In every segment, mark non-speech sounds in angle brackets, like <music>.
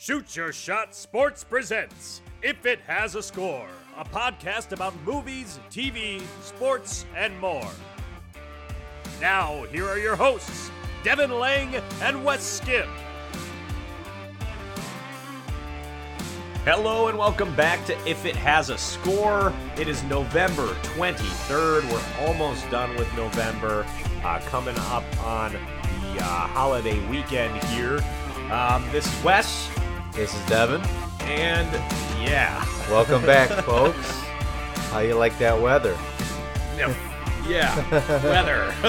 Shoot Your Shot Sports presents If It Has a Score, a podcast about movies, TV, sports, and more. Now, here are your hosts, Devin Lange and Wes Skim. Hello and welcome back to If It Has a Score. It is November 23rd. We're almost done with November. Uh, coming up on the uh, holiday weekend here. Um, this is Wes, This is Devin. and yeah. Welcome back, <laughs> folks. How you like that weather? Yeah, weather. <laughs>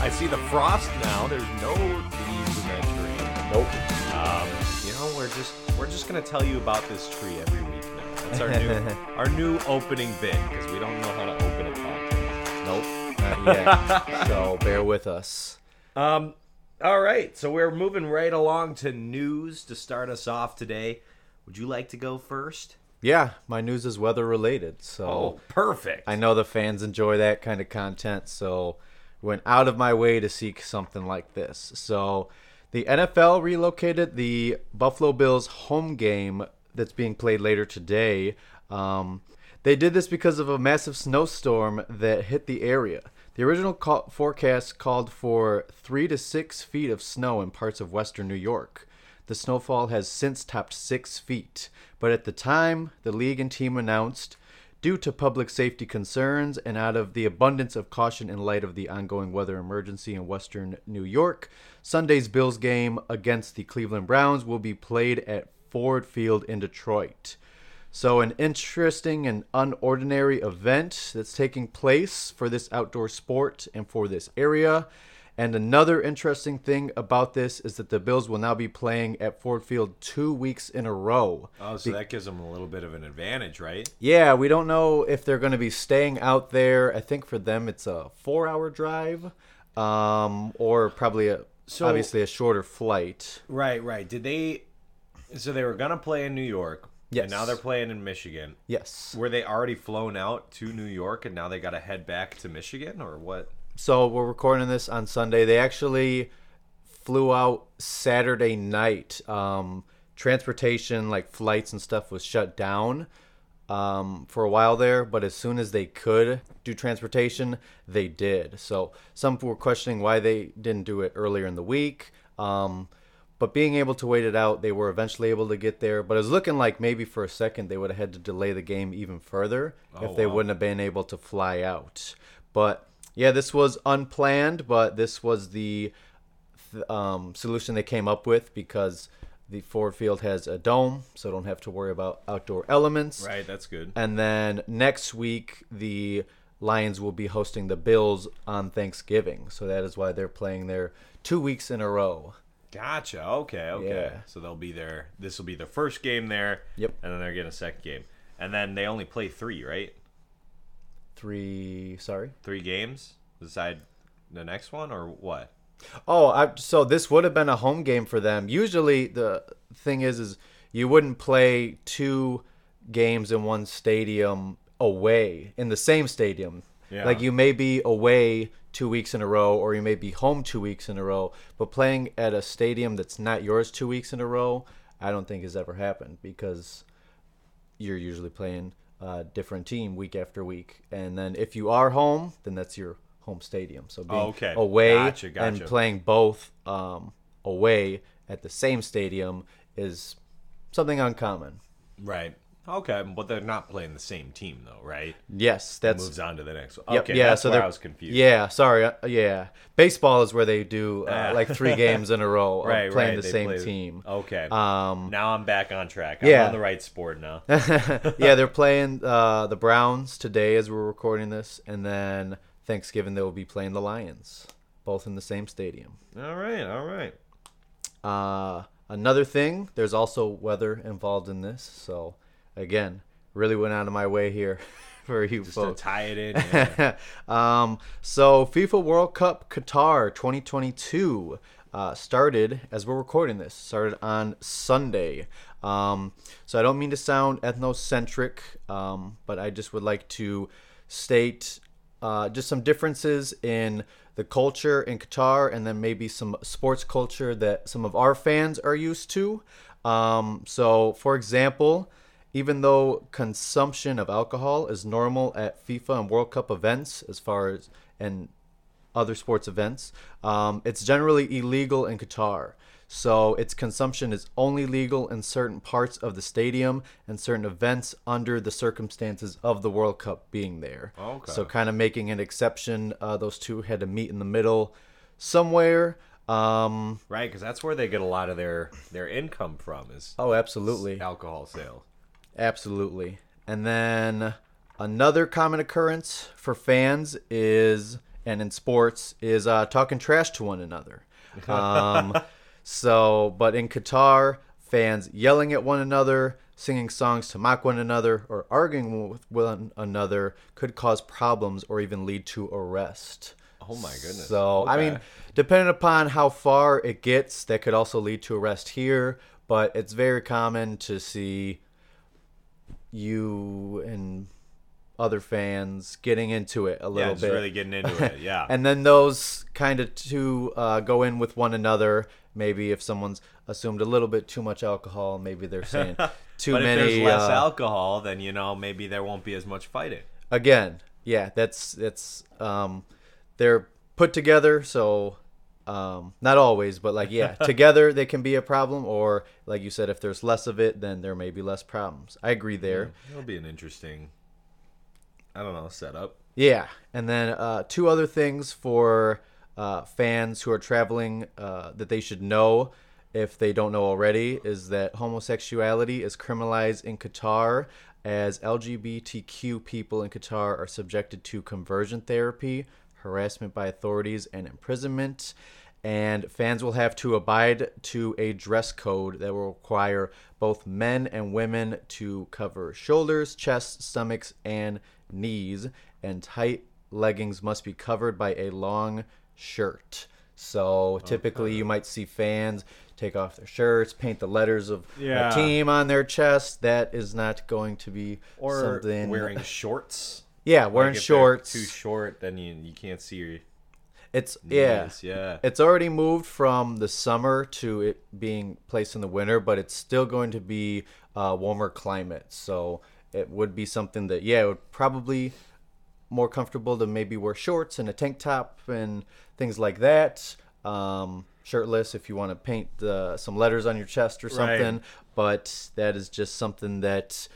I see the frost now. There's no leaves in that tree. Nope. Um, you know, we're just we're just gonna tell you about this tree every week now. That's our new <laughs> our new opening bit because we don't know how to open a podcast. Nope. Not yet. so bear with us. Um, all right, so we're moving right along to news to start us off today. Would you like to go first? Yeah, my news is weather related. So Oh, perfect. I know the fans enjoy that kind of content, so went out of my way to seek something like this. So the NFL relocated the Buffalo Bills home game that's being played later today. Um, they did this because of a massive snowstorm that hit the area. The original call- forecast called for three to six feet of snow in parts of western New York. The snowfall has since topped six feet, but at the time, the league and team announced Due to public safety concerns and out of the abundance of caution in light of the ongoing weather emergency in western New York, Sunday's Bills game against the Cleveland Browns will be played at Ford Field in Detroit. So, an interesting and unordinary event that's taking place for this outdoor sport and for this area. And another interesting thing about this is that the Bills will now be playing at Ford Field two weeks in a row. oh, so that gives them a little bit of an advantage, right? Yeah, we don't know if they're going to be staying out there. I think for them it's a four-hour drive, um, or probably a So- obviously a shorter flight. Right, right. Did they? So they were gonna play in New York. Yes. And now they're playing in Michigan. Yes. Were they already flown out to New York and now they got to head back to Michigan or what? So we're recording this on Sunday. They actually flew out Saturday night. Um, transportation, like flights and stuff, was shut down um, for a while there. But as soon as they could do transportation, they did. So some were questioning why they didn't do it earlier in the week. Um, but being able to wait it out, they were eventually able to get there. But it was looking like maybe for a second they would have had to delay the game even further if they wow. wouldn't have been able to fly out. But yeah, this was unplanned, but this was the um, solution they came up with because the Ford Field has a dome, so don't have to worry about outdoor elements. Right, that's good. And then next week, the Lions will be hosting the Bills on Thanksgiving, so that is why they're playing there two weeks in a row. Gotcha. Okay, okay. Yeah. So they'll be there. This will be the first game there. Yep. And then they're getting a second game. And then they only play three, right? Three, sorry. Three games beside the next one or what? Oh, I, so this would have been a home game for them. Usually, the thing is, is you wouldn't play two games in one stadium away in the same stadium. Yeah. Like you may be away two weeks in a row, or you may be home two weeks in a row. But playing at a stadium that's not yours two weeks in a row, I don't think has ever happened because you're usually playing a different team week after week. And then if you are home, then that's your home stadium. So being Oh, okay. away Gotcha, and playing both um, away at the same stadium is something uncommon. Right. Okay, but they're not playing the same team though, right? Yes, that's Moves on to the next one. Yep, Okay, yeah, that's so where they're- I was confused. Yeah, sorry. uh, yeah, baseball is where they do uh, Ah. <laughs> like three games in a row <laughs> of Right, playing right. the same play- team. Okay. Um, now I'm back on track. I'm yeah. on the right sport now. <laughs> yeah, they're playing uh, the Browns today as we're recording this, and then Thanksgiving they will be playing the Lions, both in the same stadium. all right, all right. Uh, another thing, there's also weather involved in this, so again, really went out of my way here <laughs> for you Just to folks. tie it in. <laughs> yeah. um, so FIFA World Cup Qatar 2022 uh, started as we're recording this. Started on Sunday. Um, so I don't mean to sound ethnocentric, um, but I just would like to state uh, just some differences in the culture in Qatar and then maybe some sports culture that some of our fans are used to. Um, so, for example, even though consumption of alcohol is normal at FIFA and World Cup events, as far as and other sports events, um, it's generally illegal in Qatar. So its consumption is only legal in certain parts of the stadium and certain events under the circumstances of the World Cup being there. Okay. So kind of making an exception. Uh, those two had to meet in the middle somewhere. Um, Right, because that's where they get a lot of their their income from is oh, absolutely. alcohol sales. Absolutely. And then another common occurrence for fans is, and in sports, is uh, talking trash to one another. <laughs> Um, so, but in Qatar, fans yelling at one another, singing songs to mock one another, or arguing with one another could cause problems or even lead to arrest. Oh my goodness. So, I mean, depending upon how far it gets, that could also lead to arrest here. But it's very common to see you and other fans getting into it a yeah, little just bit. really getting into it. Yeah. <laughs> and then those kind of two uh, go in with one another. Maybe if someone's assumed a little bit too much alcohol, maybe they're saying <laughs> too but many. if there's less uh, alcohol, then you know maybe there won't be as much fighting. again yeah that's that's um they're put together so um not always but like yeah <laughs> together they can be a problem or like you said if there's less of it then there may be less problems i agree there It'll be an interesting, I don't know, setup. yeah and then uh two other things for uh fans who are traveling uh that they should know if they don't know already is that homosexuality is criminalized in Qatar as LGBTQ people in Qatar are subjected to conversion therapy, harassment by authorities, and imprisonment. And fans will have to abide to a dress code that will require both men and women to cover shoulders, chests, stomachs, and knees. And tight leggings must be covered by a long shirt. So typically, you might see fans take off their shirts, paint the letters of Yeah. a team on their chest. That is not going to be Or something. wearing shorts. Yeah, wearing Like, if shorts. Too short, then you you can't see your It's yeah. knees. Yeah. It's already moved from the summer to it being placed in the winter, but it's still going to be uh, warmer climate. So it would be something that yeah, it would probably more comfortable to maybe wear shorts and a tank top and things like that. Um, shirtless if you want to paint uh, some letters on your chest or Right. something. But that is just something that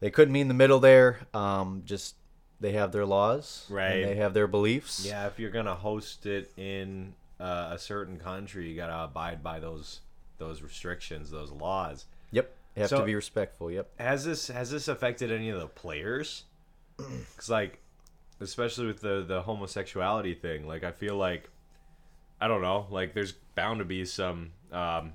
they couldn't meet in the middle there. Um, just they have their laws, and Right. they have their beliefs. Yeah, if you're gonna host it in uh, a certain country, you gotta abide by those those restrictions, those laws. Yep. You have So- to be respectful. Yep. Has this has this affected any of the players? <clears throat> Because like, especially with the the homosexuality thing, like I feel like, I don't know, like there's bound to be some um,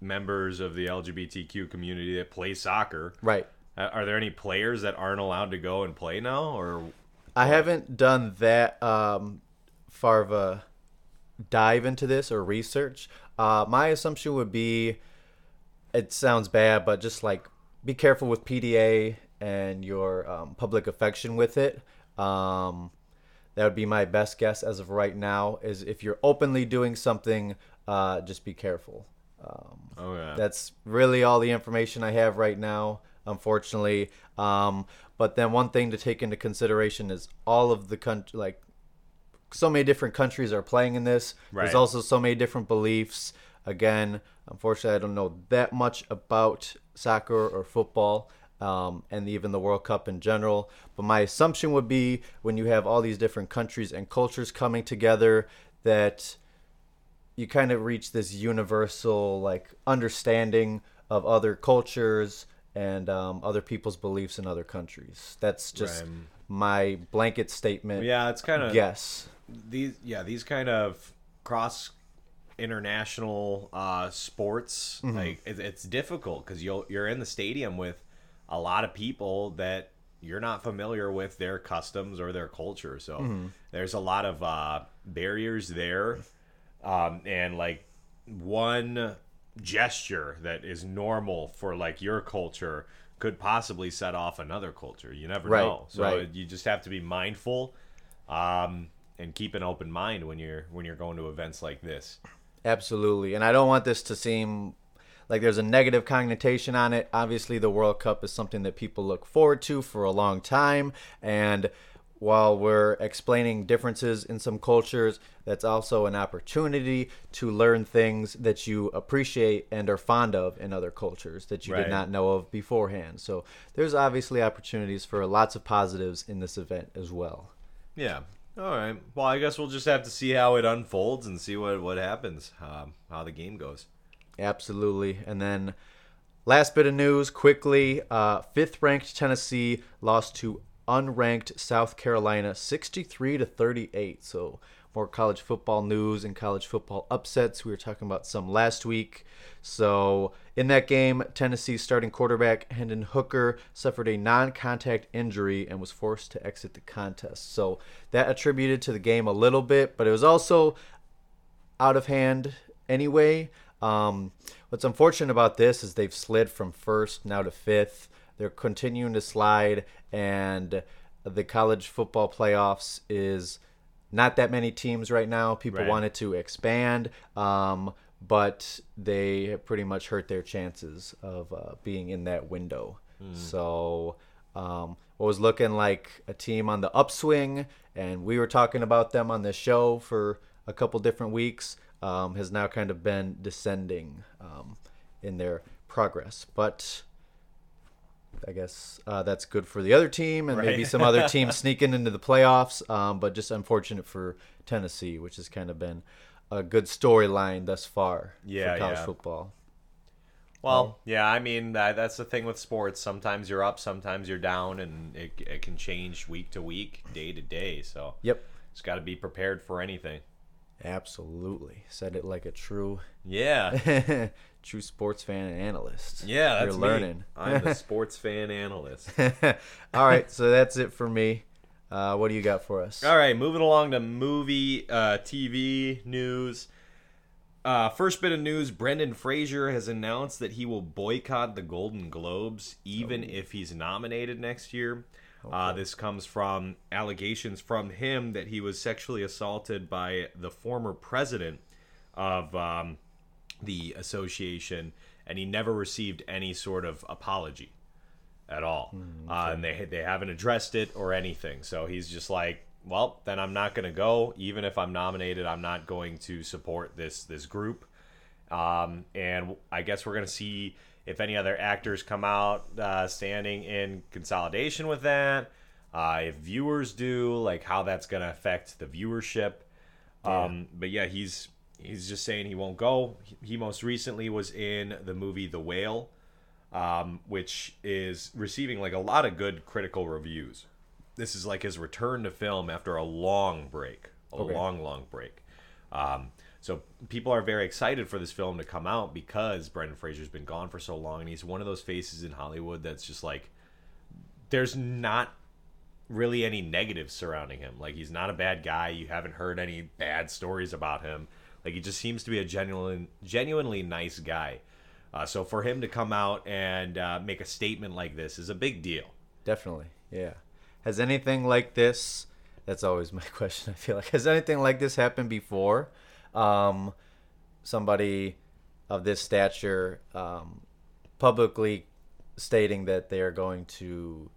members of the LGBTQ community that play soccer. Right. Uh, Are there any players that aren't allowed to go and play now, or I haven't done that um, far of a dive into this or research. Uh, my assumption would be it sounds bad, but just like be careful with PDA and your um, public affection with it. Um, that would be my best guess as of right now. Is if you're openly doing something, uh, just be careful. Um, oh yeah, that's really all the information I have right now, unfortunately. Um, but then one thing to take into consideration is all of the country, like so many different countries are playing in this. Right. There's also so many different beliefs. Again, unfortunately, I don't know that much about soccer or football. Um, and even the World Cup in general. But my assumption would be when you have all these different countries and cultures coming together, that you kind of reach this universal like understanding of other cultures and um, other people's beliefs in other countries. That's just Right. my blanket statement. yeah, it's kind of yes. these yeah these kind of cross international uh sports like it, it's difficult because you'll you're in the stadium with a lot of people that you're not familiar with their customs or their culture so there's a lot of uh barriers there um and like one gesture that is normal for like your culture could possibly set off another culture you never Right, know so right. you just have to be mindful um and keep an open mind when you're when you're going to events like this. Absolutely. And I don't want this to seem like there's a negative connotation on it. Obviously, the World Cup is something that people look forward to for a long time. And while we're explaining differences in some cultures, that's also an opportunity to learn things that you appreciate and are fond of in other cultures that you Right. did not know of beforehand. So there's obviously opportunities for lots of positives in this event as well. Yeah. All right. Well, I guess we'll just have to see how it unfolds and see what what happens, um, how the game goes. Absolutely. And then last bit of news quickly uh, fifth ranked Tennessee lost to unranked South Carolina 63 to 38. So more college football news and college football upsets. We were talking about some last week. So in that game, Tennessee's starting quarterback Hendon Hooker suffered a non-contact injury and was forced to exit the contest. So that attributed to the game a little bit, but it was also out of hand anyway. Um, what's unfortunate about this is they've slid from first now to fifth. They're continuing to slide, and the college football playoffs is not that many teams right now. People Right. wanted to expand, um, but they pretty much hurt their chances of uh, being in that window. So, um, what was looking like a team on the upswing, and we were talking about them on the show for a couple different weeks, um, has now kind of been descending um, in their progress. But I guess uh, that's good for the other team, and maybe some other teams sneaking into the playoffs. Um, but just unfortunate for Tennessee, which has kind of been a good storyline thus far Yeah, for college yeah. football. Well, yeah, I mean that, that's the thing with sports. Sometimes you're up, sometimes you're down, and it, it can change week to week, day to day. So Yep, just got to be prepared for anything. Absolutely. Said it like a true, Yeah, <laughs> true sports fan and analyst. yeah, that's You're me. learning. I'm the <laughs> sports fan analyst. All right, so that's it for me. Uh, what do you got for us? All right, moving along to movie, uh, TV news. Uh, first bit of news: Brendan Fraser has announced that he will boycott the Golden Globes, even if he's nominated next year. Uh, this comes from allegations from him that he was sexually assaulted by the former president of um, the association, and he never received any sort of apology at all. uh, and they they haven't addressed it or anything. So he's just like, well, then I'm not going to go. Even if I'm nominated, I'm not going to support this this group. Um, and I guess we're going to see if any other actors come out uh, standing in consolidation with that. Uh, if viewers do, like how that's going to affect the viewership. Um, but yeah, he's he's just saying he won't go. He, he most recently was in the movie The Whale, um, which is receiving like a lot of good critical reviews. This is like his return to film after a long break, a Okay. long, long break. Um, so people are very excited for this film to come out because Brendan Fraser's been gone for so long, and he's one of those faces in Hollywood that's just like there's not really any negatives surrounding him. Like he's not a bad guy. You haven't heard any bad stories about him. Like he just seems to be a genuine, genuinely nice guy. Uh, so for him to come out and uh, make a statement like this is a big deal. Definitely, yeah. Has anything like this? That's always my <laughs> question. I feel like has anything like this happened before? Um, somebody of this stature um, publicly stating that they are going to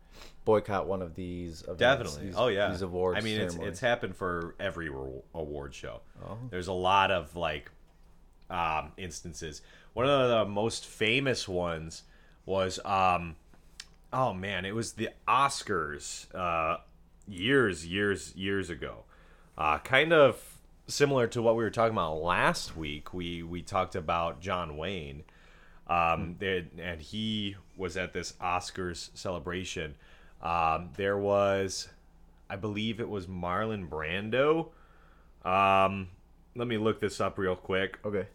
boycott one of these events, Definitely. these- oh yeah. these awards. I mean, it's ceremonies. it's happened for every award show. Oh. There's a lot of like um, instances. One of the most famous ones was um, oh man, it was the Oscars uh, years, years, years ago. Uh, kind of similar to what we were talking about last week. We we talked about John Wayne. Um, there, and he was at this Oscars celebration. Um, there was, I believe it was Marlon Brando. Um, let me look this up real quick. okay.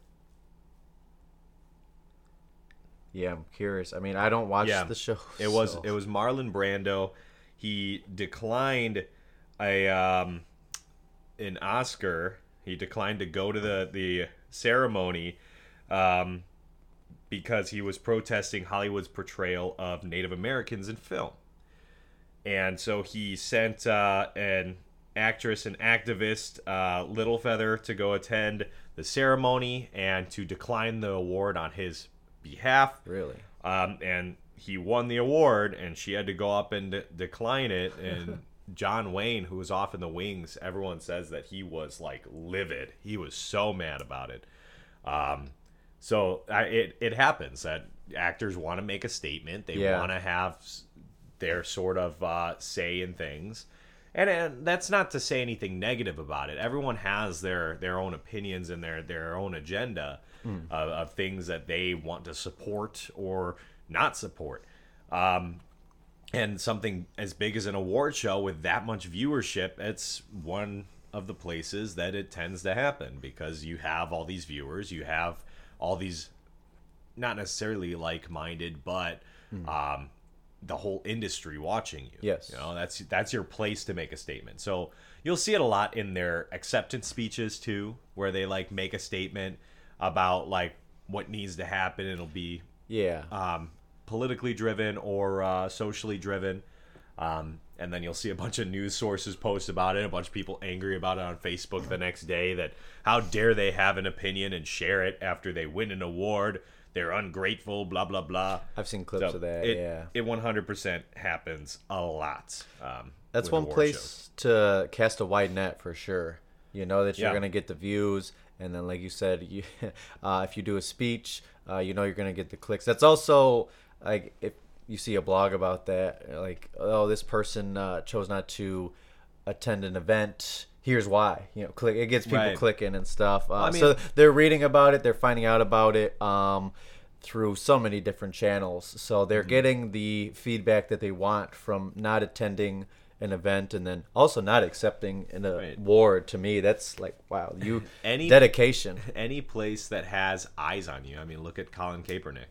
Yeah, I'm curious. I mean, I don't watch Yeah, the show. <laughs> It was so- it was Marlon Brando. He declined a um, an Oscar. He declined to go to the the ceremony um, because he was protesting Hollywood's portrayal of Native Americans in film. And so he sent uh, an actress and activist uh, Littlefeather to go attend the ceremony and to decline the award on his behalf. Really? Um, and he won the award, and she had to go up and de- decline it. And John Wayne, who was off in the wings, everyone says that he was like livid. He was so mad about it. Um, so I, it it happens that actors want to make a statement. They Yeah. want to have their sort of uh, say in things. And, and that's not to say anything negative about it. Everyone has their, their own opinions and their, their own agenda of, of things that they want to support or not support. Um, and something as big as an award show with that much viewership, it's one of the places that it tends to happen because you have all these viewers, you have all these not necessarily like-minded, but um, the whole industry watching you. Yes. you know that's that's your place to make a statement. So you'll see it a lot in their acceptance speeches too, where they like make a statement about like what needs to happen. It'll be Yeah. um, politically driven or uh, socially driven. Um, and then you'll see a bunch of news sources post about it, a bunch of people angry about it on Facebook the next day that how dare they have an opinion and share it after they win an award. They're ungrateful, blah, blah, blah. I've seen clips So of that. it, yeah. It 100% happens a lot. Um, That's one place shows. to cast a wide net for sure. You know that you're Yeah. gonna get the views, and then like you said, <laughs> you, uh, if you do a speech, uh, you know you're gonna get the clicks. That's also like if you see a blog about that, like oh this person uh, chose not to attend an event. Here's why. You know, click. It gets people Right. clicking and stuff. Uh, I mean- so they're reading about it. They're finding out about it. Um, through so many different channels. So they're Mm-hmm. getting the feedback that they want from not attending an event and then also not accepting an Right. award. To me, that's like wow, you <laughs> Any- <laughs> dedication. <laughs> Any place that has eyes on you. I mean, look at Colin Kaepernick.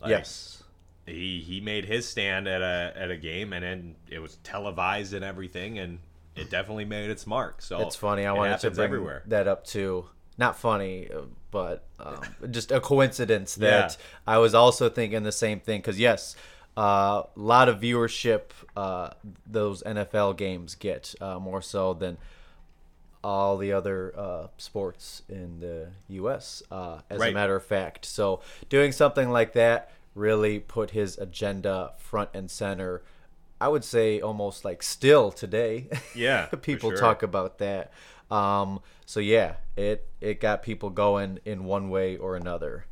Like, yes. He he made his stand at a at a game and then it was televised and everything and it definitely made its mark. So It's funny. I it wanted to bring everywhere. that up too. Not funny, uh, but um, just a coincidence that I was also thinking the same thing. Because yes, a uh, lot of viewership uh, those NFL games get uh, more so than all the other uh, sports in the U.S. Uh, as a matter of fact, so doing something like that really put his agenda front and center. I would say almost like still today. Yeah, <laughs> people sure. talk about that. Um, so yeah, it it got people going in one way or another.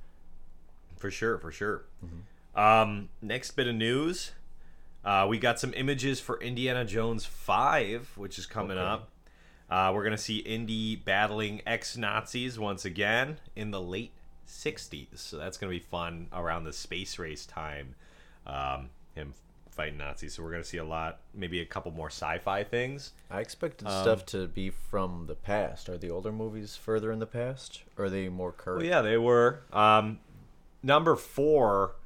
For sure, for sure. Mm-hmm. Um, next bit of news. Uh, we got some images for Indiana Jones 5, which is coming Okay. up. Uh, we're going to see Indy battling ex Nazis once again in the late 60s. So that's going to be fun around the space race time. Um, him fighting Nazis. So we're going to see a lot, maybe a couple more sci fi things. I expected Um, stuff to be from the past. Are the older movies further in the past? Or are they more current? Well, yeah, they were. Um, number four,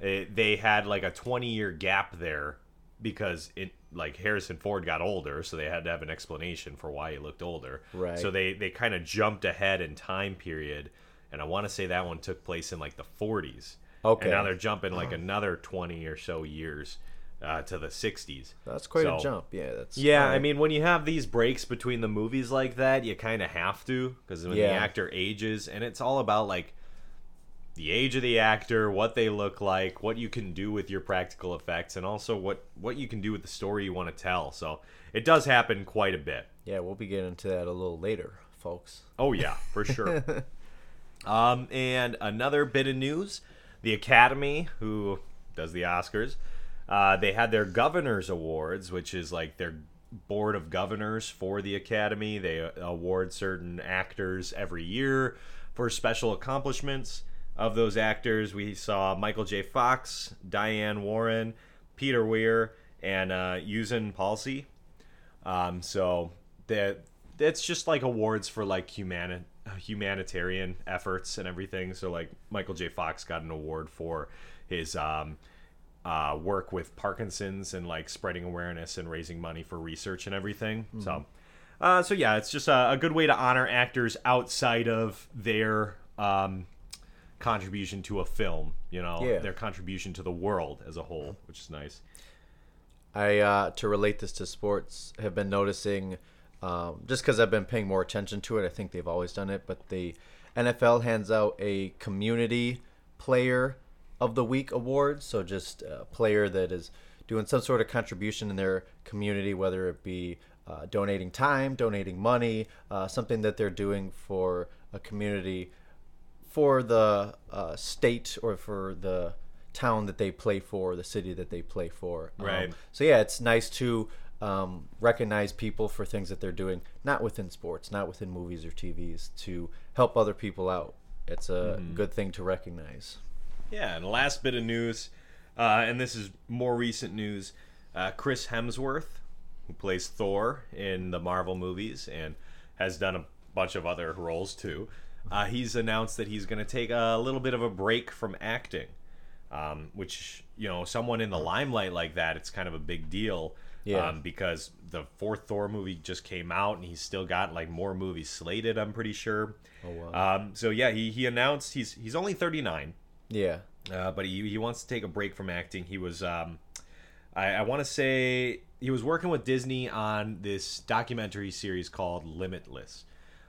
eh, they had like a 20 year gap there because it like Harrison Ford got older, so they had to have an explanation for why he looked older. Right. So they they kind of jumped ahead in time period, and I want to say that one took place in like the 40s. Okay. And now they're jumping like another 20 or so years uh, to the 60s. That's quite a jump. Yeah, that's Yeah, I mean, when you have these breaks between the movies like that, you kind of have to because when the actor ages, and it's all about like the age of the actor, what they look like, what you can do with your practical effects, and also what what you can do with the story you want to tell. So it does happen quite a bit. Yeah, we'll be getting into that a little later, folks. Oh yeah, for sure. <laughs> um, and another bit of news: the Academy, who does the Oscars, uh, they had their Governors Awards, which is like their board of governors for the Academy. They uh, award certain actors every year for special accomplishments of those actors. We saw Michael J. Fox, Diane Warren, Peter Weir, and uh, Euzhan Palcy. Um, so that that's just like awards for like humani- humanitarian efforts and everything. So like Michael J. Fox got an award for his um, uh, work with Parkinson's and like spreading awareness and raising money for research and everything. So. Uh, so yeah, it's just a, a good way to honor actors outside of their um, contribution to a film. You know, Yeah. their contribution to the world as a whole, which is nice. I uh, to relate this to sports have been noticing um, just because I've been paying more attention to it. I think they've always done it, but the NFL hands out a community player of the week award. So just a player that is doing some sort of contribution in their community, whether it be uh, donating time, donating money, uh, something that they're doing for a community, for the uh, state or for the town that they play for, the city that they play for. Um, Right. so yeah, it's nice to um, recognize people for things that they're doing, not within sports, not within movies or TVs, to help other people out. It's a good thing to recognize. Yeah, and last bit of news, uh, and this is more recent news. Uh, Chris Hemsworth, who plays Thor in the Marvel movies and has done a bunch of other roles too, uh, he's announced that he's going to take a little bit of a break from acting. Um, which you know, someone in the limelight like that, it's kind of a big deal. Yeah. Um, because the fourth Thor movie just came out, and he's still got like more movies slated. I'm pretty sure. Oh, wow. Um, so yeah, he he announced he's he's only 39. Yeah. Uh, but he, he wants to take a break from acting. He was, um, I, I want to say, he was working with Disney on this documentary series called Limitless.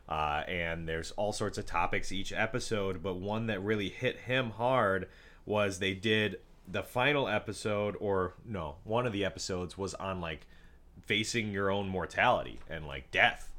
Uh, and there's all sorts of topics each episode, but one that really hit him hard was they did the final episode, or no, one of the episodes was on like facing your own mortality and like death.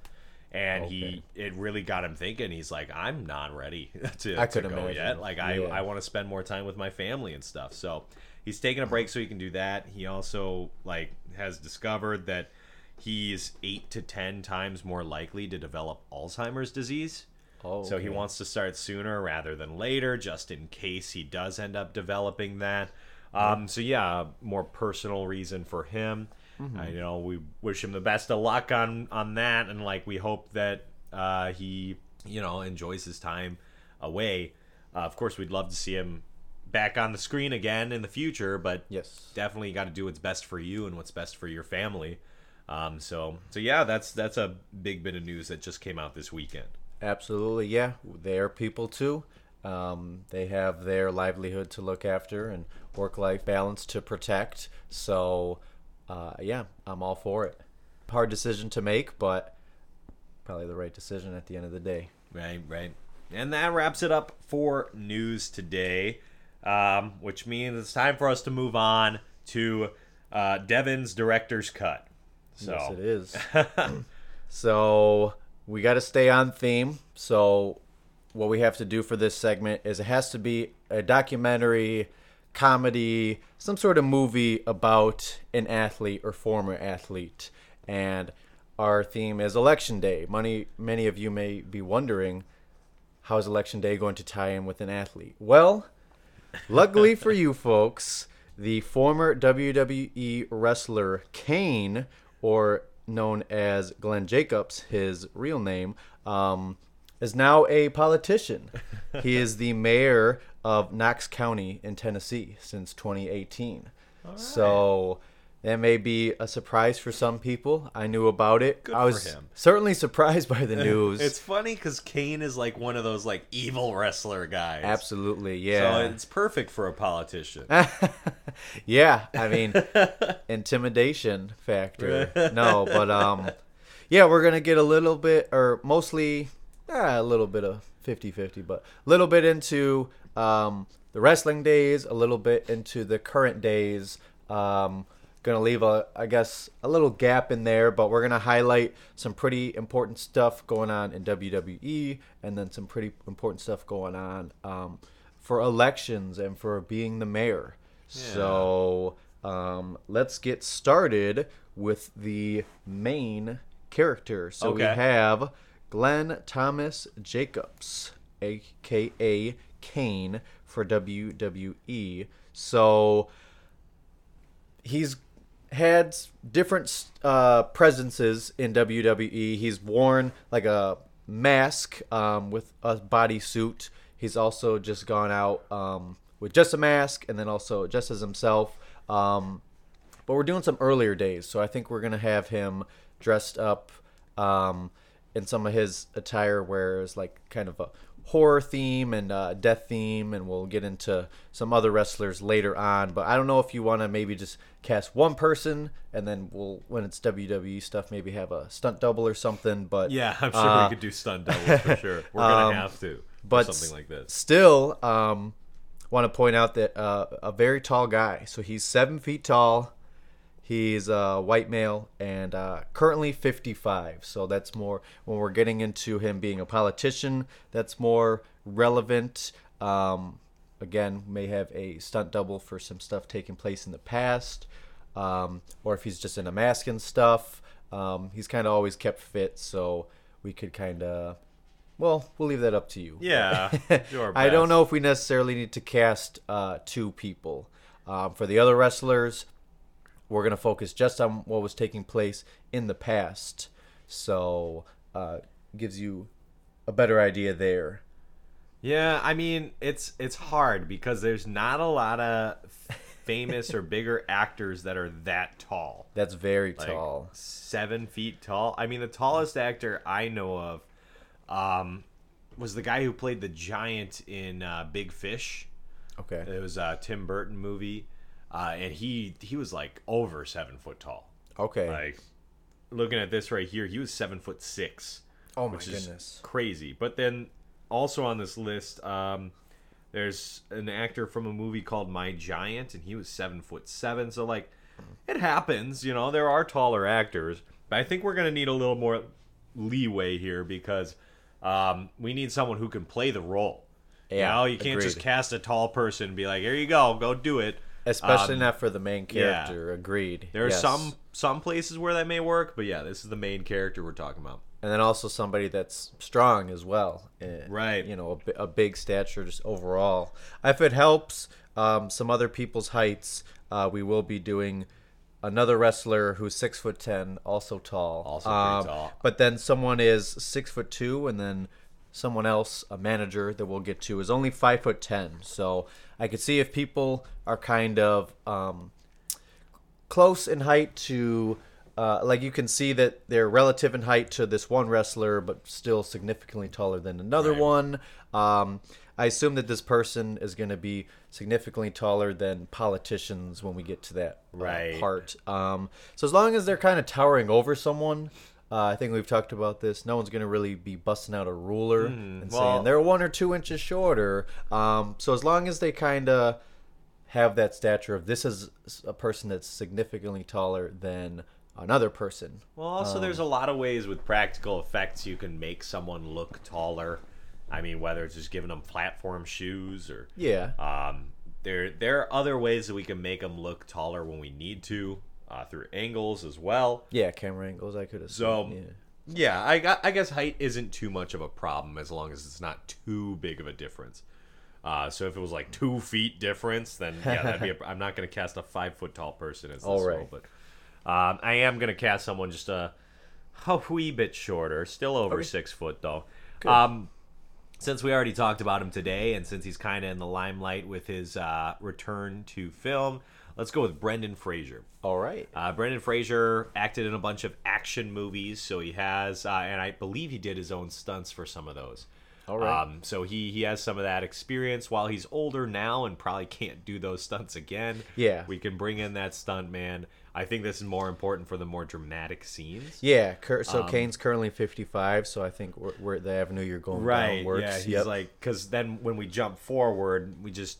And he, it really got him thinking. He's like, I'm not ready <laughs> to, I to could go imagine. yet. Like, I, I want to spend more time with my family and stuff. So he's taking a break so he can do that. He also like has discovered that he's eight to ten times more likely to develop Alzheimer's disease. Oh, So he wants to start sooner rather than later, just in case he does end up developing that. Um, so yeah, more personal reason for him. Mm-hmm. I you know we wish him the best of luck on on that, and like we hope that uh, he you know enjoys his time away. Uh, of course, we'd love to see him back on the screen again in the future, but Yes. definitely got to do what's best for you and what's best for your family. Um, so so yeah, that's that's a big bit of news that just came out this weekend. Absolutely, yeah. They're people too. Um, they have their livelihood to look after and work-life balance to protect. So, uh, yeah, I'm all for it. Hard decision to make, but probably the right decision at the end of the day. Right, right. And that wraps it up for news today, um, which means it's time for us to move on to uh, Devin's director's cut. So Yes, it is. <laughs> so we got to stay on theme. So what we have to do for this segment is it has to be a documentary, comedy, some sort of movie about an athlete or former athlete. And our theme is election day. Many many of you may be wondering how is election day going to tie in with an athlete? Well, luckily for you <laughs> folks, the former WWE wrestler Kane, or known as Glenn Jacobs, his real name, um, is now a politician. he is the <laughs> mayor of Knox County in Tennessee since 2018. So that may be a surprise for some people. I knew about it. Good I for was him. certainly surprised by the <laughs> news. it's funny because Kane is like one of those like evil wrestler guys. Absolutely, yeah. So it's perfect for a politician. <laughs> yeah, I mean, <laughs> intimidation factor. No, but um, yeah, we're gonna get a little bit, or mostly, eh, a little bit of 50-50, but a little bit into um the wrestling days, a little bit into the current days. Um, gonna leave a, I guess, a little gap in there, but we're gonna highlight some pretty important stuff going on in WWE, and then some pretty important stuff going on um, for elections and for being the mayor. So um, let's get started with the main character. So we have Glenn Thomas Jacobs, aka Kane, for WWE. So he's had different uh, presences in WWE. He's worn like a mask um, with a bodysuit. He's also just gone out um, with just a mask and then also just as himself. Um, but we're doing some earlier days, so I think we're gonna have him dressed up um, in some of his attire, where it's like kind of a horror theme and uh, death theme, and we'll get into some other wrestlers later on. But I don't know if you want to maybe just cast one person, and then we'll when it's WWE stuff, maybe have a stunt double or something. But Yeah, I'm sure uh, we could do stunt doubles for sure. We're gonna <laughs> um, have to. but something like this. Still, um, want to point out that uh, a very tall guy. So he's seven feet tall. He's a white male and uh, currently 55. So that's more when we're getting into him being a politician. That's more relevant. Um, again, may have a stunt double for some stuff taking place in the past, um, or if he's just in a mask and stuff. Um, he's kind of always kept fit, so we could kind of. Well, we'll leave that up to you. Yeah, <laughs> do I don't know if we necessarily need to cast uh, two people. Um, for the other wrestlers, we're going to focus just on what was taking place in the past. So, uh, gives you a better idea there. Yeah, I mean it's it's hard because there's not a lot of famous or <laughs> bigger actors that are that tall. That's very Like tall. seven feet tall. I mean, the tallest actor I know of um, was the guy who played the giant in uh, Big Fish. Okay. It was a Tim Burton movie, uh, and he he was like over seven foot tall. Okay. Like looking at this right here, he was seven foot six. oh my goodness. crazy. But then also on this list, um, there's an actor from a movie called My Giant, and he was seven foot seven. So like, it happens. You know, there are taller actors, but I think we're gonna need a little more leeway here because um, we need someone who can play the role. Yeah, you know, you can't just cast a tall person and be like, "Here you go, go do it." Especially Um, not for the main yeah. character. Agreed. There are Yes. some some places where that may work, but yeah, this is the main character we're talking about. and then also somebody that's strong as well. eh, Right. You know, a, a big stature just overall. If it helps, um, some other people's heights, uh, we will be doing another wrestler who's six foot ten, also tall. Also pretty Um, tall. But then someone is six foot two, and then someone else, a manager that we'll get to, is only five foot ten. So I could see if people are kind of um, close in height to uh, like you can see that they're relative in height to this one wrestler but still significantly taller than another Right. one um, i assume that this person is going to be significantly taller than politicians when we get to that uh, Right. part um, so as long as they're kind of towering over someone uh, I think we've talked about this. No one's going to really be busting out a ruler and well- saying they're one or two inches shorter. Um, so as long as they kind of have that stature of this is a person that's significantly taller than another person. Well, also, there's a lot of ways with practical effects you can make someone look taller. I mean, whether it's just giving them platform shoes or Yeah. um, there there are other ways that we can make them look taller when we need to uh, through angles as well. Yeah, camera angles I could have So yeah. yeah, I I guess height isn't too much of a problem as long as it's not too big of a difference. Uh, so if it was like two feet difference, then yeah, that'd be. A, I'm not going to cast a five foot tall person as this All role, but um, I am going to cast someone just a, a wee bit shorter, still over Okay. six foot though. Um, since we already talked about him today, and since he's kind of in the limelight with his uh, return to film, let's go with Brendan Fraser. All right. Uh, Brendan Fraser acted in a bunch of action movies, so he has, uh, and I believe he did his own stunts for some of those. All right. Um, so he he has some of that experience. While he's older now and probably can't do those stunts again. Yeah. we can bring in that stunt man. I think this is more important for the more dramatic scenes. Yeah, Cur- so Um, Kane's currently 55, so I think we're, we're the avenue you're going down works. Yeah, he's Yep. like because then when we jump forward, we just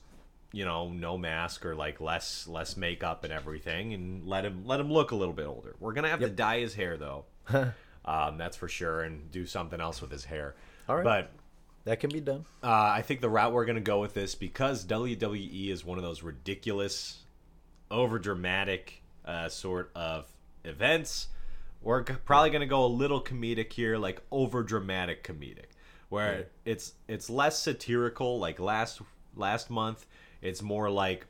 you know no mask or like less less makeup and everything, and let him let him look a little bit older. We're gonna have to dye his hair though, <laughs> um, that's for sure, and do something else with his hair. All right. but. that can be done. Uh, I think the route we're to go with this because WWE is one of those ridiculous, over dramatic uh, sort of events. We're g- probably to go a little comedic here, like over dramatic comedic, where it's it's less satirical. Like last last month, it's more like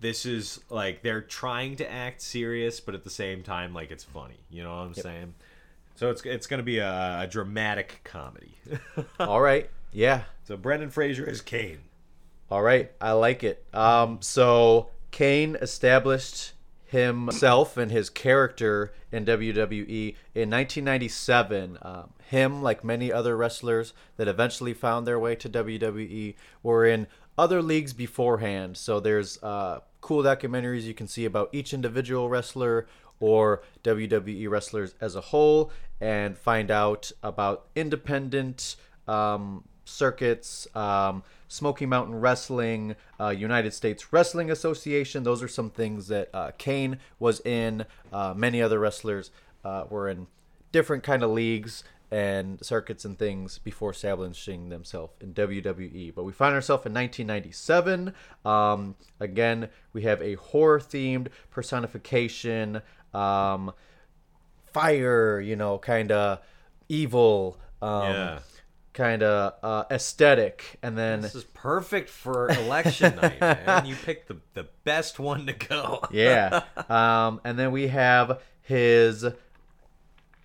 this is like they're trying to act serious, but at the same time, like it's funny. You know what I'm saying? So it's it's going to be a, a dramatic comedy. <laughs> All right. Yeah. So Brendan Fraser is Kane. All right, I like it. Um, so Kane established himself and his character in WWE in 1997. Um, him, like many other wrestlers that eventually found their way to WWE, were in other leagues beforehand. So there's uh, cool documentaries you can see about each individual wrestler or WWE wrestlers as a whole and find out about independent um, circuits, um, Smoky Mountain Wrestling, uh, United States Wrestling Association. Those are some things that uh, Kane was in. Uh, many other wrestlers uh, were in different kind of leagues and circuits and things before establishing themselves in WWE. But we find ourselves in 1997. Um, again, we have a horror themed personification, um, fire, you know, kind of evil. Um, Yeah. Kind of uh, aesthetic, and then This is perfect for election night, <laughs> man. You picked the, the best one to go. yeah. <laughs> Um, and then we have his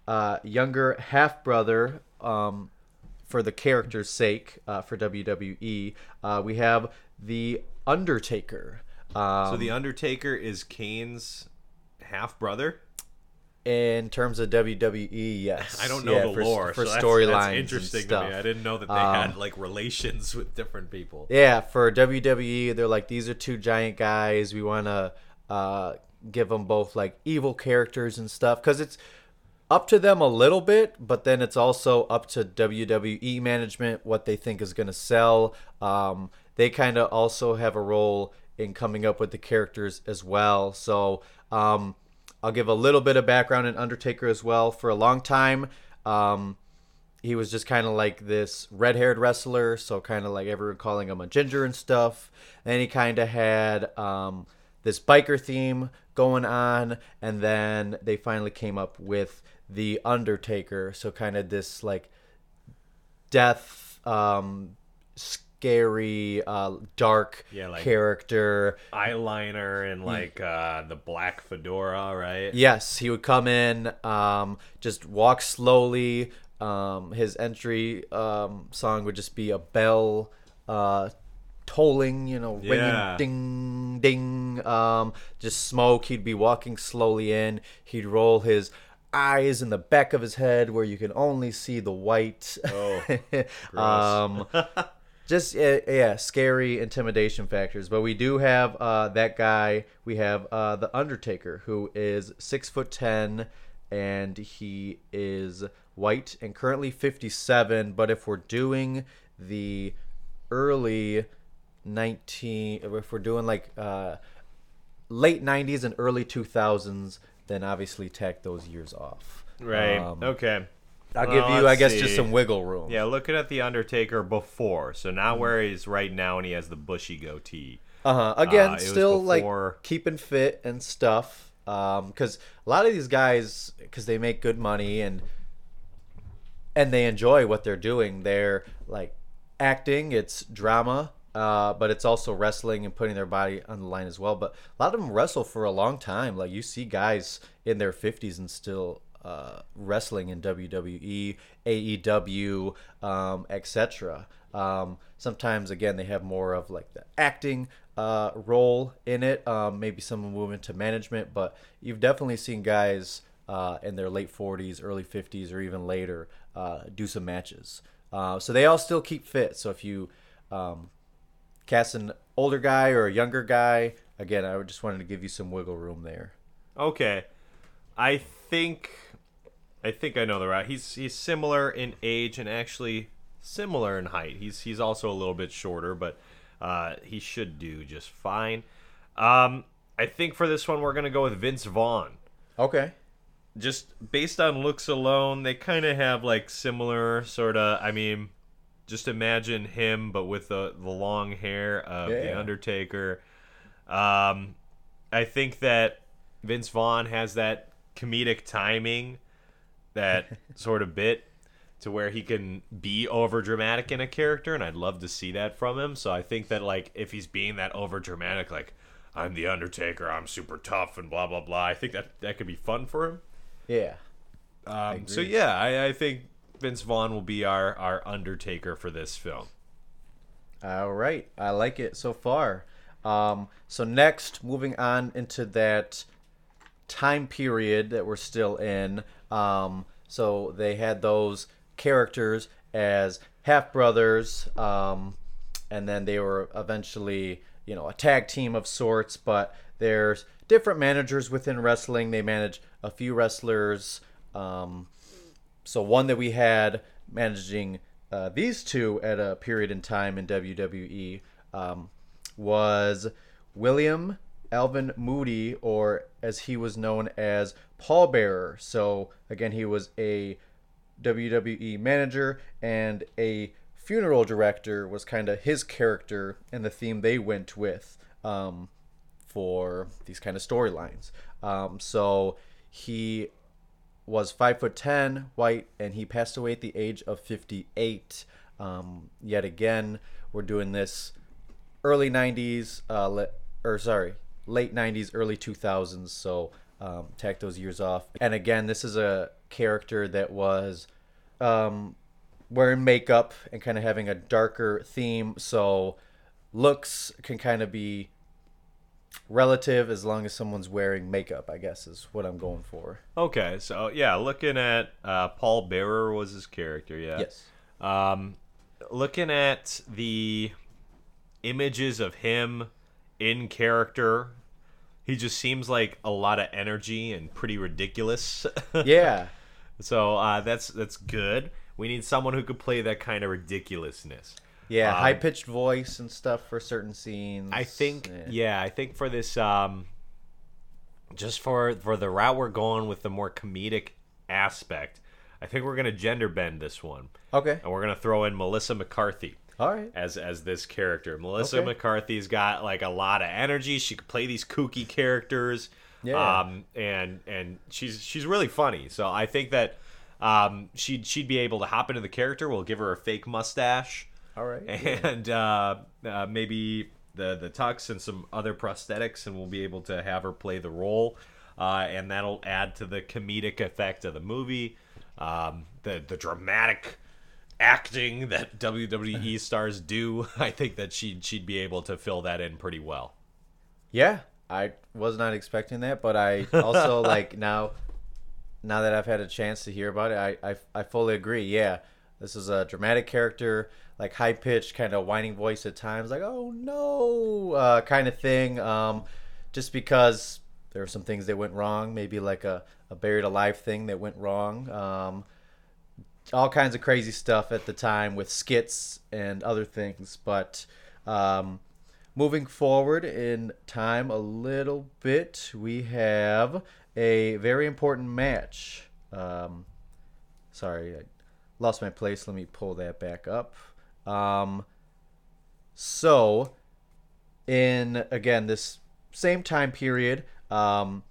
uh, younger half brother. Um, for the character's sake, uh, for WWE, uh, we have the Undertaker. Um, So the Undertaker is Kane's half brother. in terms of WWE, yes. <laughs> I don't know Yeah, the for, lore, for so storylines. interesting to me. I didn't know that they Um, had like relations with different people. Yeah, for WWE, they're like these are two giant guys. We want to uh, give them both like evil characters and stuff because it's up to them a little bit, but then it's also up to WWE management what they think is going to sell. Um, they kind of also have a role in coming up with the characters as well. So um, I'll give a little bit of background in Undertaker as well. For a long time, um, he was just kind of like this red-haired wrestler, so kind of like everyone calling him a ginger and stuff. And he kind of had um, this biker theme going on, and then they finally came up with the Undertaker, so kind of this like death, um, scary, uh, dark Yeah, like- character. Eyeliner and like uh, the black fedora, right? Yes, he would come in, um, just walk slowly. Um, his entry um, song would just be a bell uh, tolling, you know, ringing, Yeah. ding, ding. Um, just smoke. He'd be walking slowly in. He'd roll his eyes in the back of his head where you can only see the white. Oh, <laughs> um, <laughs> just yeah, yeah, scary intimidation factors. But we do have uh, that guy. We have uh, the Undertaker, who is six foot ten, and he is white and currently fifty seven. But if we're doing the early nineteen, if we're doing like uh, late nineties and early two thousands, then obviously tack those years off. Right. Um, okay. I'll Well, give you, I guess, see. just some wiggle room. Yeah, looking at the Undertaker before, so Mm-hmm. not where he's right now, and he has the bushy goatee. Uh huh. Again, Uh, still before- like keeping fit and stuff. Um, because a lot of these guys, because they make good money and and they enjoy what they're doing. They're like acting. It's drama. Uh, but it's also wrestling and putting their body on the line as well. But a lot of them wrestle for a long time. Like you see guys in their 50s and still uh, wrestling in WWE, AEW, um, etc. Um, sometimes again they have more of like the acting uh, role in it. Um, maybe some move into management, but you've definitely seen guys uh, in their late 40s, early 50s, or even later uh, do some matches. Uh, so they all still keep fit. So if you um, cast an older guy or a younger guy, again, I just wanted to give you some wiggle room there. Okay, I think, I think I know the right. He's he's similar in age and actually similar in height. He's he's also a little bit shorter, but uh, he should do just fine. Um, I think for this one we're gonna go with Vince Vaughn. Okay. just based on looks alone, they kind of have like similar sort of. I mean, just imagine him, but with the the long hair of the Undertaker. Um, I think that Vince Vaughn has that comedic timing, that <laughs> sort of bit to where he can be over dramatic in a character, and I'd love to see that from him. So I think that like if he's being that over dramatic, like I'm the Undertaker, I'm super tough and blah blah blah. I think that that could be fun for him. Yeah. Um, so yeah, I, I think Vince Vaughn will be our our Undertaker for this film. All right, I like it so far. Um, so next, moving on into that time period that we're still in. Um, so they had those characters as half brothers, um, and then they were eventually, you know, a tag team of sorts. But there's different managers within wrestling. They manage a few wrestlers. Um, so one that we had managing uh, these two at a period in time in WWE um, was William Alvin Moody, or as he was known as Paul Bearer. So again, he was a WWE manager and a funeral director was kind of his character and the theme they went with um, for these kind of storylines. Um, so he was five foot ten, white, and he passed away at the age of fifty eight. Um, yet again, we're doing this early '90s, uh, le- or sorry, late '90s, early 2000s. So um, tack those years off. And again, this is a character that was um, wearing makeup and kind of having a darker theme. So looks can kind of be relative as long as someone's wearing makeup, I guess is what I'm going for. Okay, so yeah, looking at uh, Paul Bearer was his character. Yeah. Yes. Um, looking at the images of him in character, he just seems like a lot of energy and pretty ridiculous. <laughs> Yeah. so uh, that's that's good. We need someone who could play that kind of ridiculousness. Yeah, Um, high pitched voice and stuff for certain scenes. I think yeah, I think for this um just for for the route we're going with the more comedic aspect, I think we're gonna gender bend this one. Okay. And we're gonna throw in Melissa McCarthy All right. as as this character. Melissa Okay. McCarthy's got like a lot of energy. She could play these kooky characters. Yeah. Um and and she's she's really funny. So I think that um she'd she'd be able to hop into the character. We'll give her a fake mustache All right. and uh, uh, maybe the the tux and some other prosthetics, and we'll be able to have her play the role, uh, and that'll add to the comedic effect of the movie, um, the the dramatic acting that WWE <laughs> stars do. I think that she she'd be able to fill that in pretty well. Yeah, I was not expecting that, but I <laughs> also like now. Now that I've had a chance to hear about it, I I, I fully agree. Yeah, this is a dramatic character, like high pitched, kind of whining voice at times, like "oh no" uh, kind of thing. Um, just because there were some things that went wrong, maybe like a, a buried alive thing that went wrong. Um, all kinds of crazy stuff at the time with skits and other things. But um, moving forward in time a little bit, we have a very important match. Um, sorry, I lost my place. Let me pull that back up. Um, so, in again this same time period, um,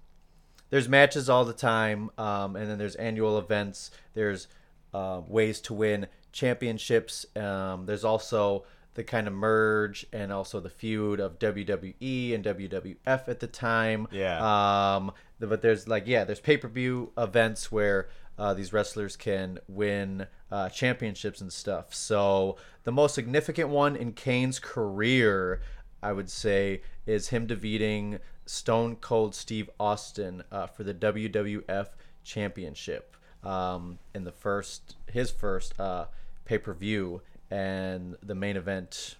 there's matches all the time, um, and then there's annual events. There's uh, ways to win championships. Um, there's also the kind of merge and also the feud of WWE and WWF at the time. Yeah. Um, but there's like yeah, there's pay per view events where uh, these wrestlers can win uh, championships and stuff. So the most significant one in Kane's career, I would say, is him defeating Stone Cold Steve Austin uh, for the WWF Championship um, in the first his first uh, pay per view and the main event.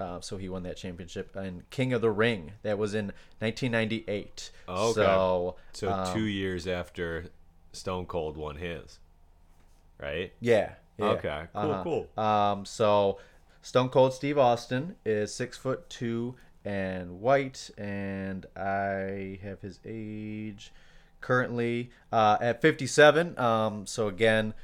Uh, so he won that championship and King of the Ring. That was in 1998. Okay. So, So um, two years after Stone Cold won his, right? Yeah. yeah. Okay, cool, cool. Um, so Stone Cold Steve Austin is six foot two and white, and I have his age currently uh, at 57. Um, so again,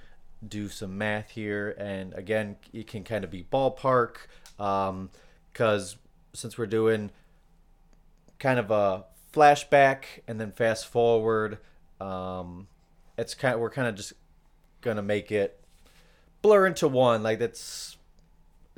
do some math here, and again, it can kind of be ballpark, because since we're doing kind of a flashback and then fast forward, um, it's kind of we're kind of just gonna make it blur into one. Like that's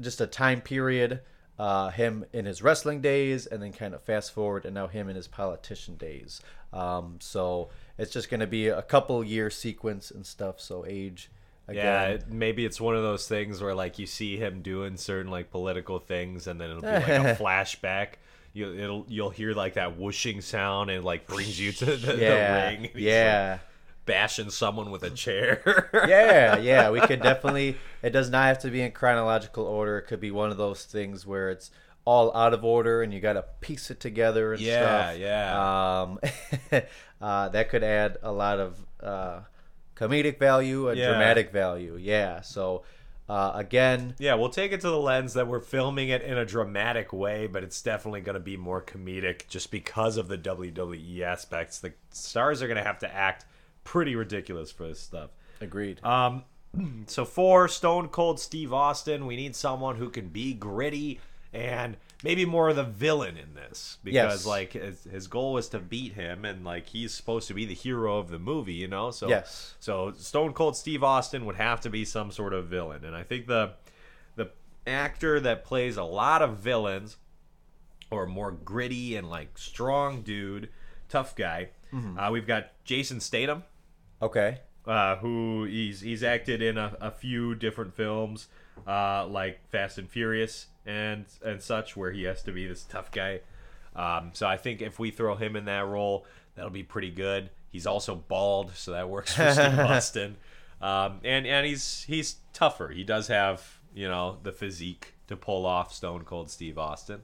just a time period. Uh, him in his wrestling days, and then kind of fast forward, and now him in his politician days. Um, so it's just gonna be a couple year sequence and stuff. So age. Yeah, Again. it- maybe it's one of those things where like you see him doing certain like political things, and then it'll be like a <laughs> flashback. you it'll you'll hear like that whooshing sound and like brings you to the, yeah, the ring. He's, <laughs> like, yeah. Bashing someone with a <laughs> chair. yeah, yeah, we could <laughs> definitely. It does not have to be in chronological order. It could be one of those things where it's all out of order and you got to piece it together and Yeah, stuff. yeah. Um, <laughs> uh, that could add a lot of uh, comedic value and Yeah. dramatic value. Yeah. So uh, again, Yeah, we'll take it to the lens that we're filming it in a dramatic way, but it's definitely going to be more comedic just because of the WWE aspects. The stars are going to have to act pretty ridiculous for this stuff. agreed. Um, <clears throat> so for Stone Cold Steve Austin, we need someone who can be gritty and maybe more of the villain in this because Yes. like his, his goal was to beat him and like he's supposed to be the hero of the movie, you know. So Yes. so Stone Cold Steve Austin would have to be some sort of villain, and I think the the actor that plays a lot of villains or more gritty and like strong dude, tough guy. Uh, we've got Jason Statham okay. uh, who he's he's acted in a, a few different films, uh, like Fast and Furious and and such, where he has to be this tough guy. Um, so I think if we throw him in that role, that'll be pretty good. He's also bald, so that works for Steve <laughs> Austin. Um, and and he's he's tougher. He does have you know the physique to pull off Stone Cold Steve Austin.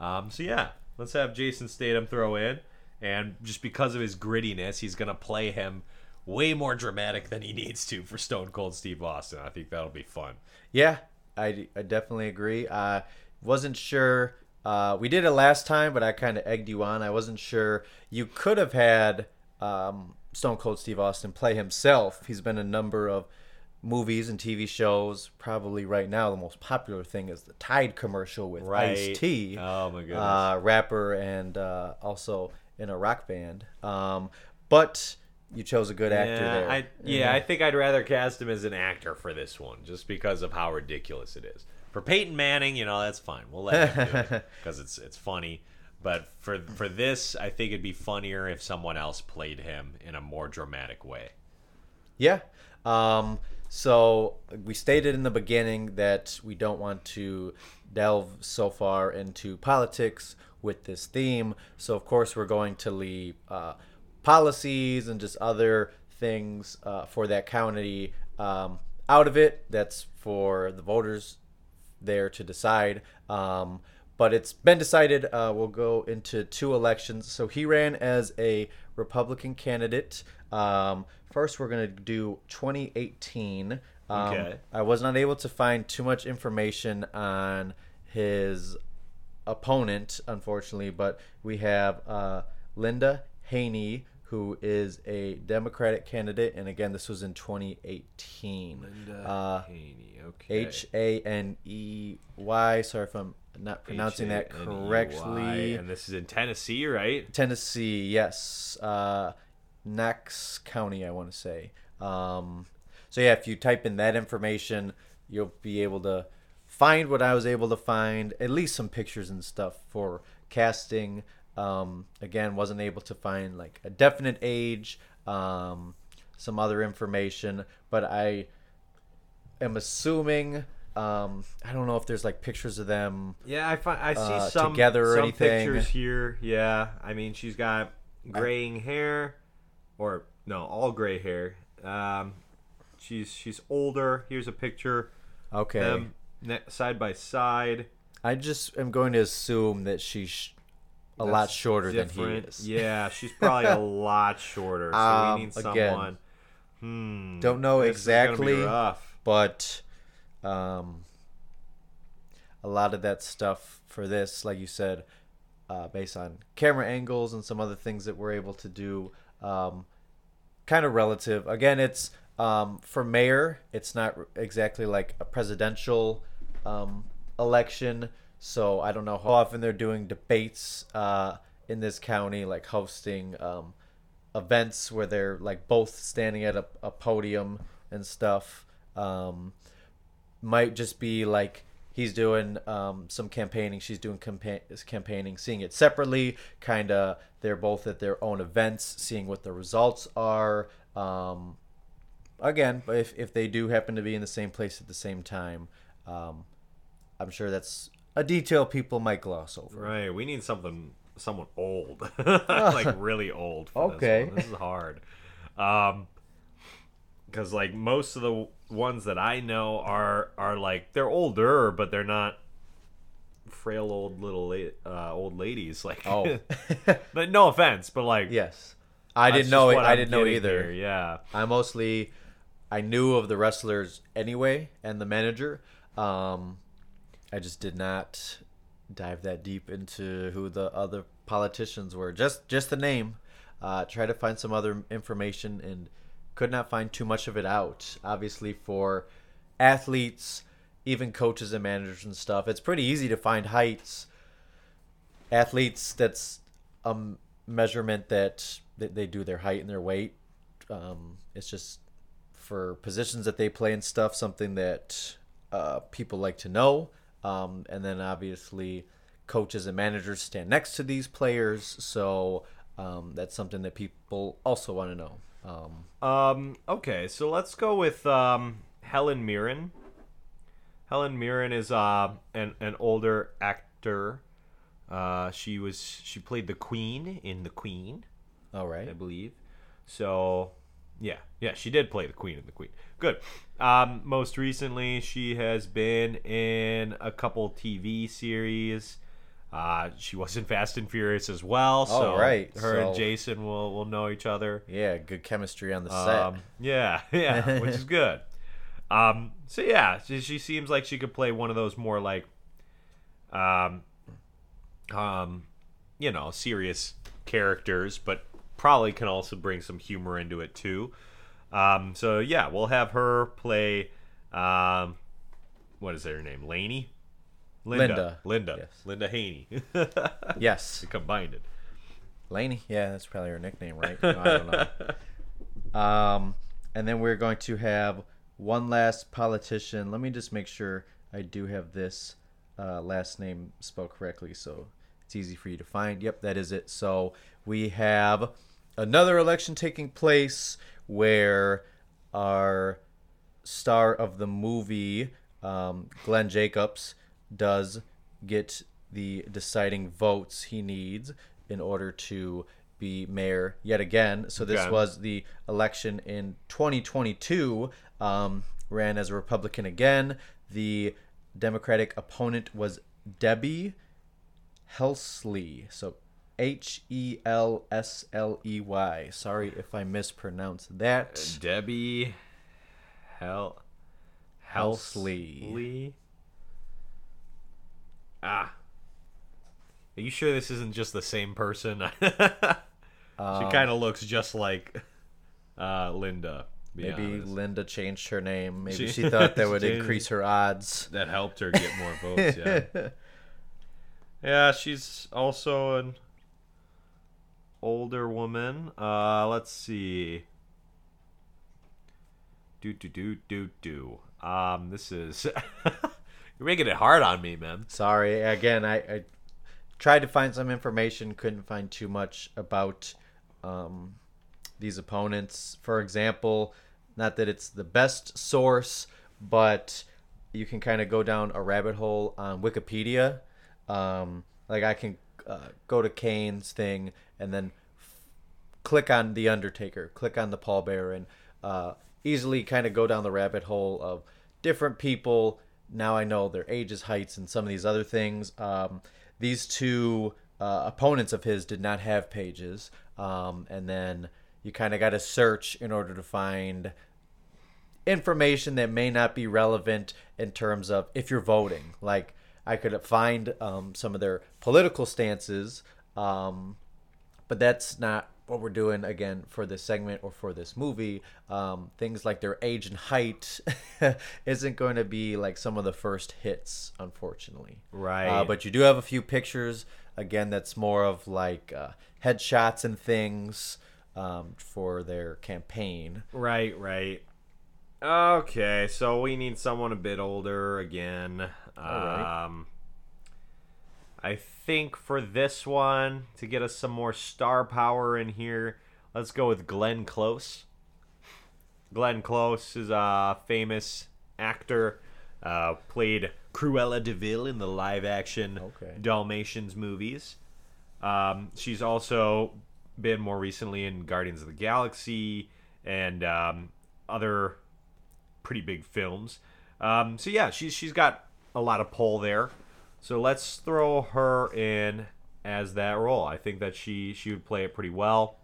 Um, so yeah, let's have Jason Statham throw in, and just because of his grittiness, he's gonna play him way more dramatic than he needs to for Stone Cold Steve Austin. I think that'll be fun. Yeah, I, I definitely agree. I wasn't sure. Uh, we did it last time, but I kind of egged you on. I wasn't sure. You could have had um, Stone Cold Steve Austin play himself. He's been in a number of movies and TV shows. Probably right now, the most popular thing is the Tide commercial with Ice T, Oh my goodness. uh, rapper and uh, also in a rock band. Um, but you chose a good actor yeah, there. I, yeah, I think I'd rather cast him as an actor for this one, just because of how ridiculous it is. For Peyton Manning, you know, that's fine. We'll let him do it <laughs> because it's it's funny. But for for this, I think it'd be funnier if someone else played him in a more dramatic way. Yeah. Um, so we stated in the beginning that we don't want to delve so far into politics with this theme. So of course we're going to leave uh, policies and just other things uh, for that county um, out of it. That's for the voters there to decide. Um, but it's been decided uh, we'll go into two elections. So he ran as a Republican candidate. Um, first, we're going to do 2018. Um, Okay. I was not able to find too much information on his opponent, unfortunately, but we have uh, Linda Haney, who is a Democratic candidate, and again, this was in 2018. Uh, Haney, okay. H A N E Y. Sorry if I'm not pronouncing that correctly. And this is in Tennessee, right? Tennessee, yes. Uh, Knox County, I want to say. Um, so yeah, if you type in that information, you'll be able to find what I was able to find. At least some pictures and stuff for casting. Um, again, wasn't able to find like a definite age, um, some other information, but I am assuming. Um, I don't know if there's like pictures of them. Yeah, I find I see uh, some together or some anything. pictures here. Yeah, I mean she's got graying hair, or no, all gray hair. Um, she's she's older. Here's a picture. Okay. Them side by side. I just am going to assume that she's sh- a lot shorter than he is. Yeah, she's probably a <laughs> lot shorter. So Um, we need again, someone. Hmm. Don't know this is be exactly, but um, a lot of that stuff for this, like you said, uh, based on camera angles and some other things that we're able to do, um, kind of relative. Again, it's um, for mayor. It's not exactly like a presidential um, election, so I don't know how often they're doing debates uh, in this county, like hosting um, events where they're like both standing at a, a podium and stuff. Um, might just be like he's doing um, some campaigning, she's doing campa- campaigning, seeing it separately. Kind of, they're both at their own events, seeing what the results are. Um, again, if if they do happen to be in the same place at the same time, um, I'm sure that's a detail people might gloss over. Right. We need something, someone old, <laughs> <laughs> like really old. For Okay. This, this is hard. Um, because like most of the ones that I know are are like they're older, but they're not frail old little uh, old ladies. Like, Oh. <laughs> but no offense, but like, Yes. I didn't know it. I I'm didn't know either. here, Yeah. I mostly I knew of the wrestlers anyway and the manager. Um, I just did not dive that deep into who the other politicians were. Just just the name. Uh, try to find some other information and could not find too much of it out. Obviously, for athletes, even coaches and managers and stuff, it's pretty easy to find heights. Athletes, that's a measurement that that they do their height and their weight. Um, it's just for positions that they play and stuff, something that uh, people like to know. Um, and then obviously, coaches and managers stand next to these players, so um, that's something that people also want to know. Um, Um, okay, so let's go with um, Helen Mirren. Helen Mirren is uh, an an older actor. Uh, she was she played the Queen in The Queen, All right, I believe. So, yeah, yeah, she did play the Queen in The Queen. Good. Um, most recently, she has been in a couple TV series. Uh, she was in Fast and Furious as well. So Oh, right, her and Jason will will know each other. Yeah, good chemistry on the set. Um, yeah, <laughs> yeah, which is <laughs> good. Um, so yeah, she, she seems like she could play one of those more like, um, um, you know, serious characters, but probably can also bring some humor into it too. Um, so yeah, we'll have her play. Um, what is her name? Laney. Linda. Linda. Yes. Linda Haney. <laughs> yes, Combined it. Laney. Yeah, that's probably her nickname, right? No, I don't know. <laughs> Um, and then we're going to have one last politician. Let me just make sure I do have this uh, last name spelled correctly, so it's easy for you to find. Yep, that is it. So we have another election taking place where our star of the movie, um, Glenn Jacobs, does get the deciding votes he needs in order to be mayor yet again. So this Okay. was the election in 2022. Um, ran as a Republican again. The Democratic opponent was Debbie Helsley. So H E L S L E Y. Sorry if I mispronounced that. Debbie Hel Helsley. Helsley. Ah. Are you sure this isn't just the same person? <laughs> she kind of looks just like uh, Linda. Maybe honest. Linda changed her name. Maybe She- she, thought <laughs> that would increase her odds. that helped her get more votes. Yeah. <laughs> yeah, she's also an older woman. Uh, let's see. Do do do do do. Um, this is <laughs> you're making it hard on me, man. Sorry. Again, I, I tried to find some information, couldn't find too much about um, these opponents. For example, not that it's the best source, but you can kind of go down a rabbit hole on Wikipedia. Um, like I can uh, go to Kane's thing and then click on the Undertaker, click on the Paul Bearer, and uh, easily kind of go down the rabbit hole of different people. Now I know their ages, heights, and some of these other things. Um, these two uh, opponents of his did not have pages, um, and then you kind of got to search in order to find information that may not be relevant in terms of if you're voting. Like I could find um, some of their political stances, um, but that's not what we're doing again for this segment or for this movie. Um, things like their age and height <laughs> isn't going to be like some of the first hits, unfortunately. Right. Uh, but you do have a few pictures. Again, that's more of like uh, headshots and things um, for their campaign. Right, right. Okay, so we need someone a bit older again. right. Um, I think for this one, to get us some more star power in here, let's go with Glenn Close. Glenn Close is a famous actor. Uh, played Cruella de Vil in the live action Okay. Dalmatians movies. Um, she's also been more recently in Guardians of the Galaxy and um, other pretty big films. Um, so yeah, she's she's got a lot of pull there. So let's throw her in as that role. I think that she she would play it pretty well.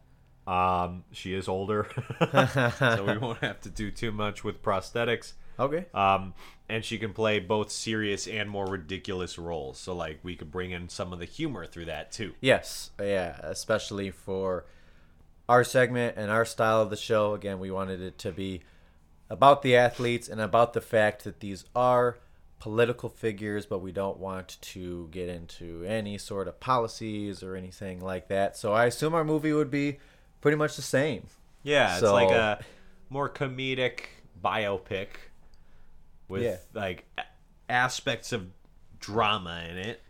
Um, she is older, <laughs> so we won't have to do too much with prosthetics. Okay. Um, and she can play both serious and more ridiculous roles. So like we could bring in some of the humor through that too. Yes, yeah, especially for our segment and our style of the show. Again, we wanted it to be about the athletes and about the fact that these are political figures, but we don't want to get into any sort of policies or anything like that. So I assume our movie would be pretty much the same. Yeah, it's like a more comedic biopic with Yeah. like aspects of drama in it,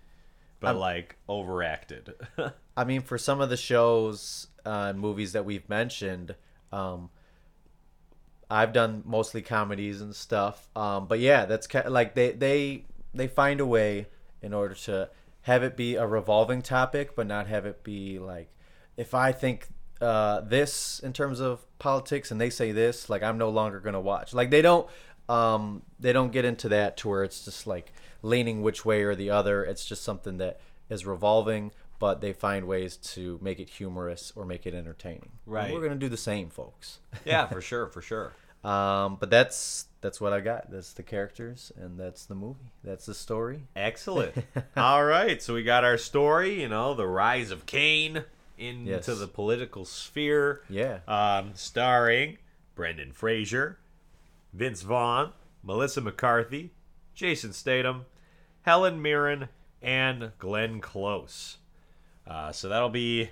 but I'm- like overacted. <laughs> I mean, for some of the shows uh, and movies that we've mentioned, um, I've done mostly comedies and stuff. Um, but yeah, that's like they they they find a way in order to have it be a revolving topic, but not have it be like if I think uh, this in terms of politics and they say this, like I'm no longer gonna watch. Like they don't um, they don't get into that to where it's just like leaning which way or the other. It's just something that is revolving, but they find ways to make it humorous or make it entertaining. And Right. we're gonna do the same, folks. yeah, <laughs> for sure, for sure. Um, but that's that's what I got. That's the characters and that's the movie. That's the story. Excellent. <laughs> All right, so we got our story. You know, the rise of Kane into Yes. the political sphere. Yeah. um, starring Brendan Fraser, Vince Vaughn, Melissa McCarthy, Jason Statham, Helen Mirren, and Glenn Close. Uh, so that'll be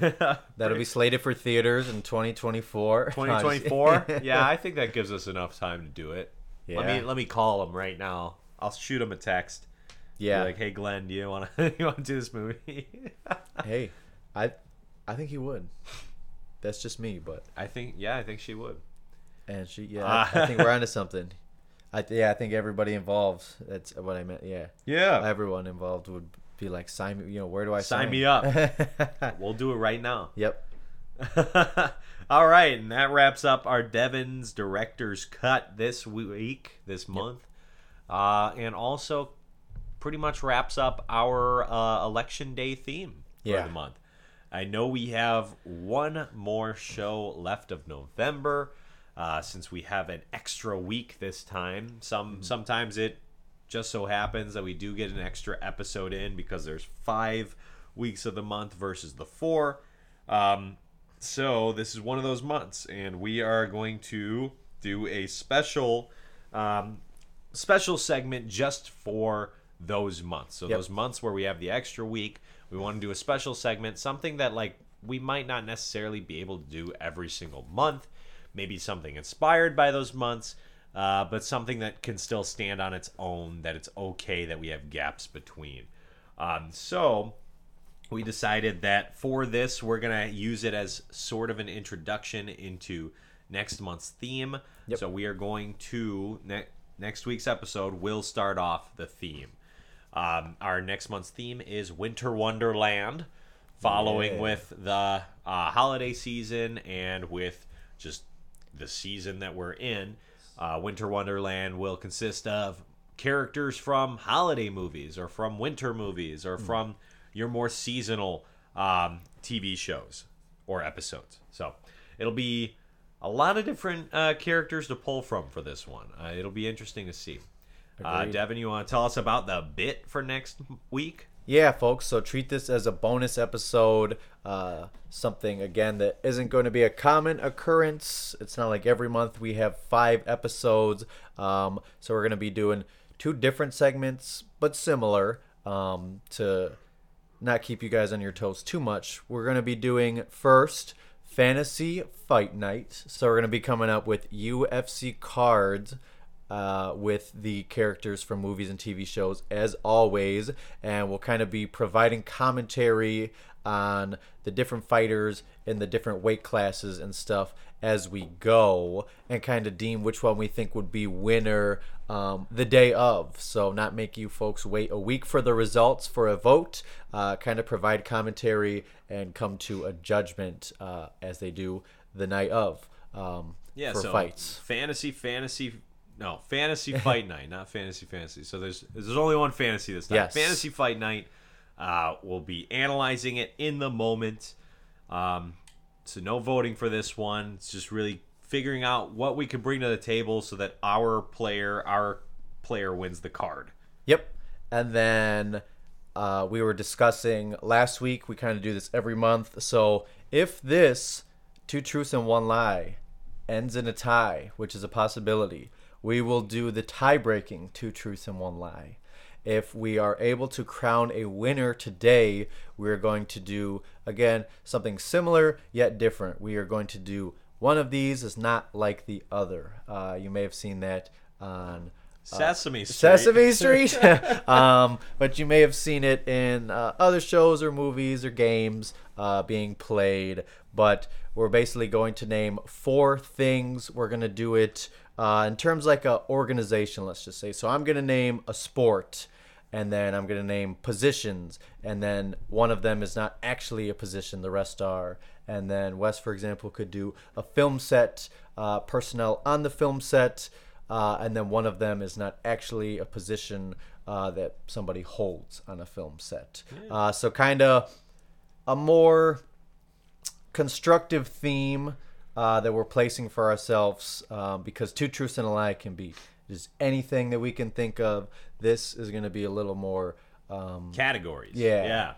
<laughs> That'll be slated for theaters in 2024. <laughs> 2024. yeah, I <laughs> think that gives us enough time to do it. Yeah. Let me let me call him right now. I'll shoot him a text. Be yeah. like, hey Glenn, do you want to you want to do this movie? hey, I I think he would. That's just me, but I think yeah, I think she would. and she yeah, ah. I, I think we're onto something. I yeah, I think everybody involved. That's what I meant. Yeah, Yeah. everyone involved would be like, sign me. You know, where do I Sign sign, me up. <laughs> We'll do it right now. yep. <laughs> All right, and that wraps up our Devin's director's cut this week, this month, uh, and also pretty much wraps up our uh, election day theme for Yeah. the month. I know we have one more show left of November, uh, since we have an extra week this time. Some sometimes it just so happens that we do get an extra episode in because there's five weeks of the month versus the four. Um, so this is one of those months, and we are going to do a special, um, special segment just for those months. So Yep. those months where we have the extra week, we want to do a special segment, something that like we might not necessarily be able to do every single month. Maybe something inspired by those months, uh, but something that can still stand on its own. That it's okay that we have gaps between. Um, so we decided that for this we're gonna use it as sort of an introduction into next month's theme Yep. so we are going to ne- next week's episode will start off the theme um, our next month's theme is winter wonderland following Yeah. with the uh, holiday season and with just the season that we're in uh, winter wonderland will consist of characters from holiday movies or from winter movies or from your more seasonal um, tv shows or episodes. So it'll be a lot of different uh, characters to pull from for this one. Uh, it'll be interesting to see. Uh, devin you want to tell us about the bit for next week Yeah, folks. So treat this as a bonus episode. Uh, something again that isn't going to be a common occurrence. It's not like every month we have five episodes. Um, so we're going to be doing two different segments, but similar. Um, to not keep you guys on your toes too much, we're going to be doing first fantasy fight night. So we're going to be coming up with UFC cards uh, with the characters from movies and TV shows as always, and we'll kind of be providing commentary on the different fighters in the different weight classes and stuff as we go, and kind of deem which one we think would be winner um, the day of. So not make you folks wait a week for the results for a vote. Uh, kind of provide commentary and come to a judgment uh, as they do the night of. Um, Yeah, for so fights. fantasy, fantasy, no, fantasy <laughs> fight night, not fantasy fantasy. So there's there's only one fantasy this time. Yes. Fantasy fight night. Uh, we'll be analyzing it in the moment. Um, so no voting for this one. It's just really figuring out what we can bring to the table so that our player, our player wins the card. Yep. And then uh, we were discussing last week. We kind of do this every month. So if this two truths and one lie ends in a tie, which is a possibility, we will do the tie-breaking two truths and one lie. If we are able to crown a winner today, we're going to do again something similar yet different. We are going to do one of these is not like the other. Uh, you may have seen that on Sesame Street. Sesame <laughs> Street. <laughs> um, but you may have seen it in uh, other shows or movies or games uh, being played. But we're basically going to name four things. We're going to do it uh, in terms like a organization, let's just say. So I'm going to name a sport. And then I'm going to name positions. And then one of them is not actually a position, the rest are. And then Wes, for example, could do a film set, uh, personnel on the film set, uh, and then one of them is not actually a position uh, that somebody holds on a film set. Uh, so kind of a more constructive theme uh, that we're placing for ourselves um, because two truths and a lie can be just anything that we can think of. This is going to be a little more. Um, categories. Yeah. yeah,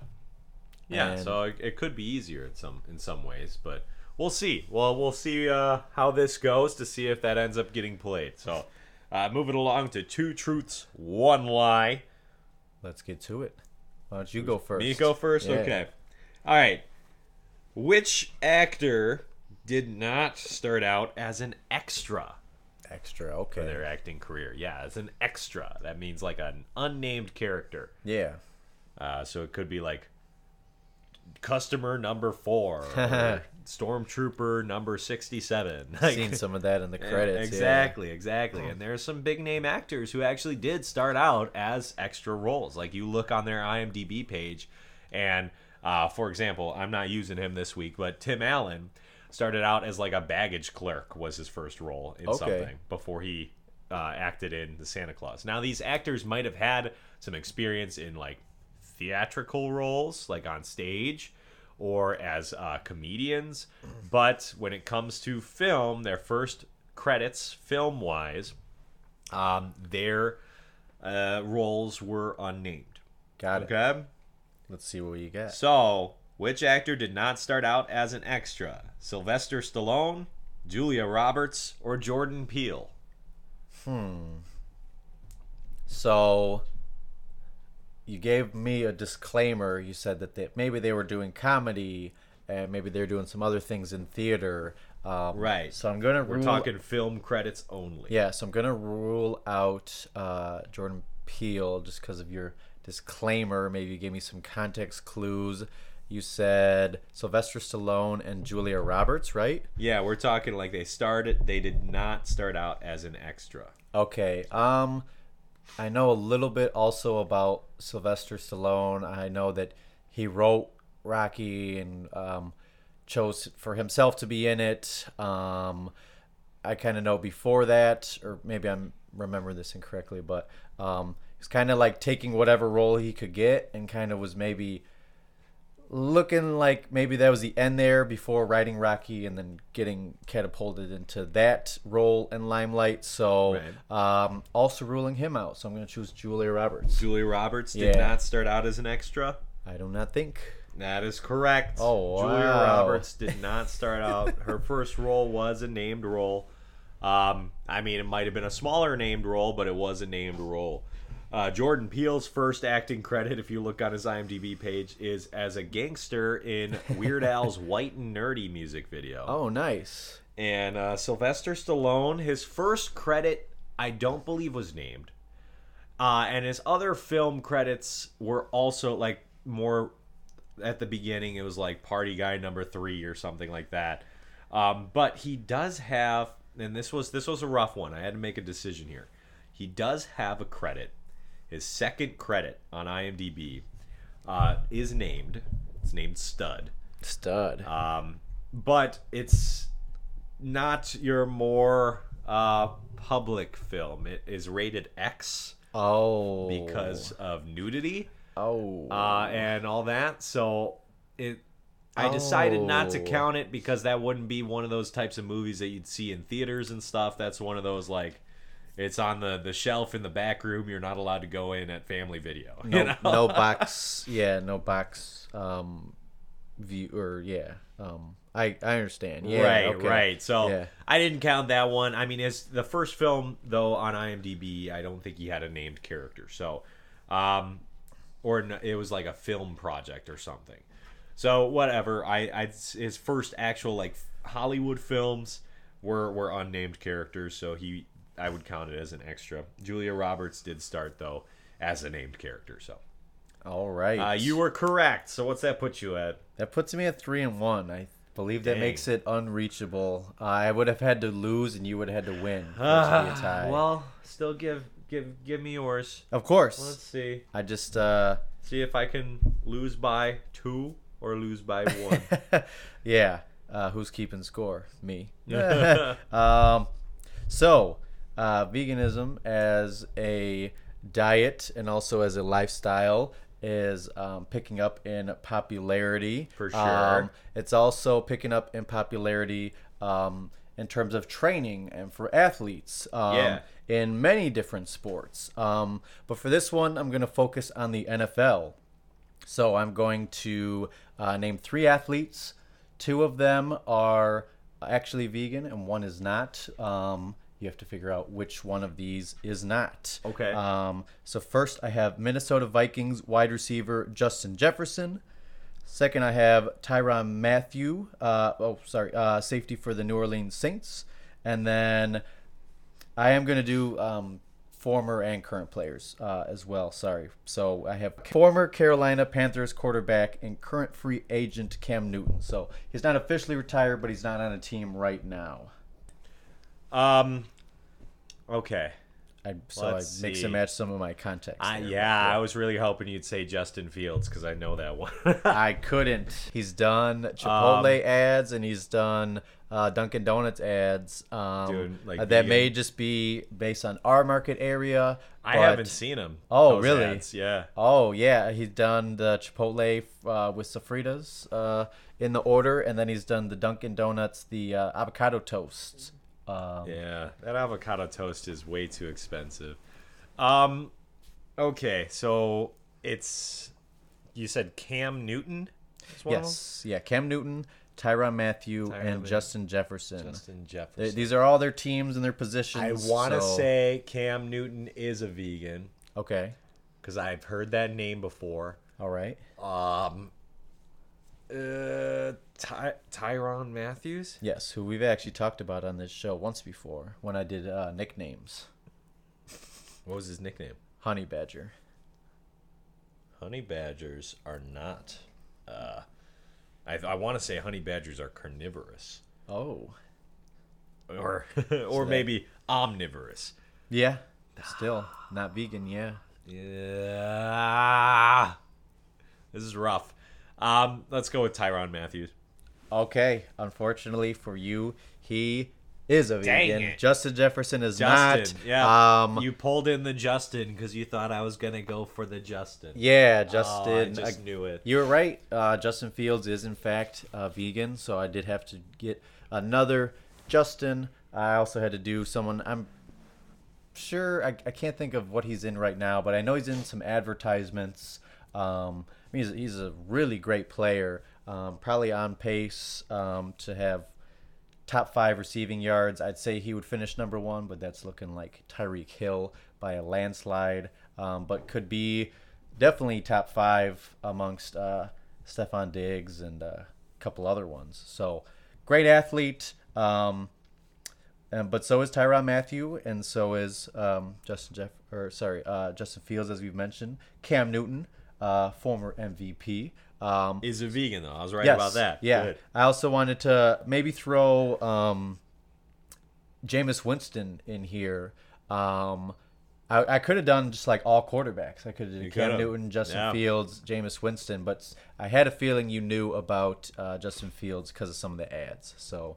yeah. And- so it, it could be easier in some in some ways, but we'll see. Well, we'll see uh, how this goes to see if that ends up getting played. So, uh, moving along to two truths, one lie. let's get to it. Why don't you go first? Me go first. Yeah. Okay. All right. Which actor did not start out as an extra Extra. Okay. For their acting career? Yeah, as an extra. That means like an unnamed character. Yeah. Uh, so it could be like customer number four, <laughs> stormtrooper number sixty-seven. Like- Seen some of that in the <laughs> credits. yeah. Exactly, exactly. And there's some big name actors who actually did start out as extra roles. Like you look on their IMDb page, and uh, for example, I'm not using him this week, but Tim Allen started out as like a baggage clerk was his first role in Okay. something before he uh, acted in the Santa Claus. Now these actors might have had some experience in like theatrical roles, like on stage or as uh, comedians. But when it comes to film, their first credits, film wise, um, their uh, roles were unnamed. Got it. Okay? Let's see what you get. So, which actor did not start out as an extra? Sylvester Stallone, Julia Roberts, or Jordan Peele? Hmm. So you gave me a disclaimer. You said that they, maybe they were doing comedy and maybe they're doing some other things in theater. Um, Right. So I'm gonna We're talking film credits only. Yeah. So I'm gonna rule out uh, Jordan Peele just because of your disclaimer. Maybe you gave me some context clues. You said Sylvester Stallone and Julia Roberts, right? Yeah, we're talking like they started. They did not start out as an extra. Okay. Um, I know a little bit also about Sylvester Stallone. I know that he wrote Rocky and um, chose for himself to be in it. Um, I kind of know before that, or maybe I'm remembering this incorrectly, but um, he's kind of like taking whatever role he could get and kind of was maybe looking like maybe that was the end there before writing Rocky and then getting catapulted into that role and limelight. So, um, also ruling him out. So I'm going to choose Julia Roberts. Julia Roberts did Yeah. not start out as an extra. I do not think. That is correct. Oh, Julia. Roberts did <laughs> not start out. Her first role was a named role. Um, I mean, it might have been a smaller named role, but it was a named role. Uh, Jordan Peele's first acting credit, if you look on his IMDb page, is as a gangster in Weird <laughs> Al's White and Nerdy music video. Oh, nice. And uh, Sylvester Stallone, his first credit I don't believe was named. Uh, and his other film credits were also like more at the beginning. It was like Party Guy Number Three or something like that. Um, but he does have, and this was this was a rough one. I had to make a decision here. He does have a credit. His second credit on IMDb uh, is named. It's named Stud. Stud. Um, but it's not your more uh, public film. It is rated X oh. because of nudity Oh. uh, and all that. So it, I decided not to Oh. count it because that wouldn't be one of those types of movies that you'd see in theaters and stuff. That's one of those like. It's on the, the shelf in the back room. You're not allowed to go in at family video. <laughs> you no, know? no <laughs> box. Yeah, no box. Um, view or yeah. Um, I I understand. Yeah. right, okay. right. So Yeah. I didn't count that one. I mean, it's the first film though on IMDb. I don't think he had a named character. So, um, or it was like a film project or something. So whatever. I, I his first actual like Hollywood films were were unnamed characters. So he I would count it as an extra. Julia Roberts did start though as a named character. So All right. uh, you were correct. So what's that put you at? That puts me at three and one. I believe that makes it unreachable. Uh, I would have had to lose, and you would have had to win. for <sighs> it to be a tie. well, still give give give me yours. of course. Let's see. I just uh, See if I can lose by two or lose by one. <laughs> yeah. Uh, who's keeping score? Me. <laughs> <laughs> um, so, uh, veganism as a diet and also as a lifestyle is um, picking up in popularity. For sure. Um, it's also picking up in popularity um, in terms of training and for athletes. Um, Yeah. In many different sports. Um, but for this one, I'm going to focus on the NFL. So I'm going to uh, name three athletes. Two of them are actually vegan, and one is not. Um, you have to figure out which one of these is not. Okay. Um, so first, I have Minnesota Vikings wide receiver Justin Jefferson. Second, I have Tyrann Mathieu. Uh, oh, sorry, uh, safety for the New Orleans Saints. And then I am going to do um, former and current players uh, as well. Sorry. So I have former Carolina Panthers quarterback and current free agent Cam Newton. So he's not officially retired, but he's not on a team right now. Um. Okay. I, so Let's I mix see. and match some of my context. I, there. yeah, I was really hoping you'd say Justin Fields because I know that one. <laughs> I couldn't. He's done Chipotle Um, ads and he's done uh, Dunkin' Donuts ads. Um, Doing, like, that may just be based on our market area. I haven't seen him. Oh, really? ads, Yeah. Oh yeah, he's done the Chipotle uh, with sofritas uh, in the order, and then he's done the Dunkin' Donuts, the uh, avocado toasts. Um, Yeah, that avocado toast is way too expensive. Um, okay, so it's you said Cam Newton. is one of them? Yes, yeah, Cam Newton, Tyrann Mathieu, Tyrann and Matthew. Justin Jefferson. Justin They- Jefferson. these are all their teams and their positions. I want to so- say Cam Newton is a vegan okay. because I've heard that name before. All right. Um, uh, Ty- Tyrann Matthews. Yes, who we've actually talked about on this show once before when I did uh, nicknames. What was his nickname? Honey Badger. Honey badgers are not. Uh, I I want to say honey badgers are carnivorous, Oh. or <laughs> or maybe omnivorous. Yeah. Still not vegan. Yeah. Yeah, this is rough. Um, let's go with Tyrann Matthews. Okay. Unfortunately for you, he is a Dang vegan. it. Justin Jefferson is Justin, not. yeah. Um. you pulled in the Justin because you thought I was gonna go for the Justin. yeah, Oh, I Justin. just I- knew it. You were right. Uh, Justin Fields is in fact uh, vegan, so I did have to get another Justin. I also had to do someone. I'm sure I, I can't think of what he's in right now, but I know he's in some advertisements. Um, he's, he's a really great player. Um, probably on pace um, to have top five receiving yards. I'd say he would finish number one, but that's looking like Tyreek Hill by a landslide. Um, but could be definitely top five amongst uh, Stefon Diggs and a couple other ones. So great athlete. Um, and but so is Tyrann Mathieu, and so is um, Justin Jeff or sorry, uh, Justin Fields, as we've mentioned. Cam Newton, uh, former MVP. Um, Is a vegan though. I was right yes, about that. Yeah. Good. I also wanted to maybe throw um, Jameis Winston in here. Um, I, I could have done just like all quarterbacks. I could have done Cam. Newton, Justin Yeah. Fields, Jameis Winston, but I had a feeling you knew about uh, Justin Fields because of some of the ads. So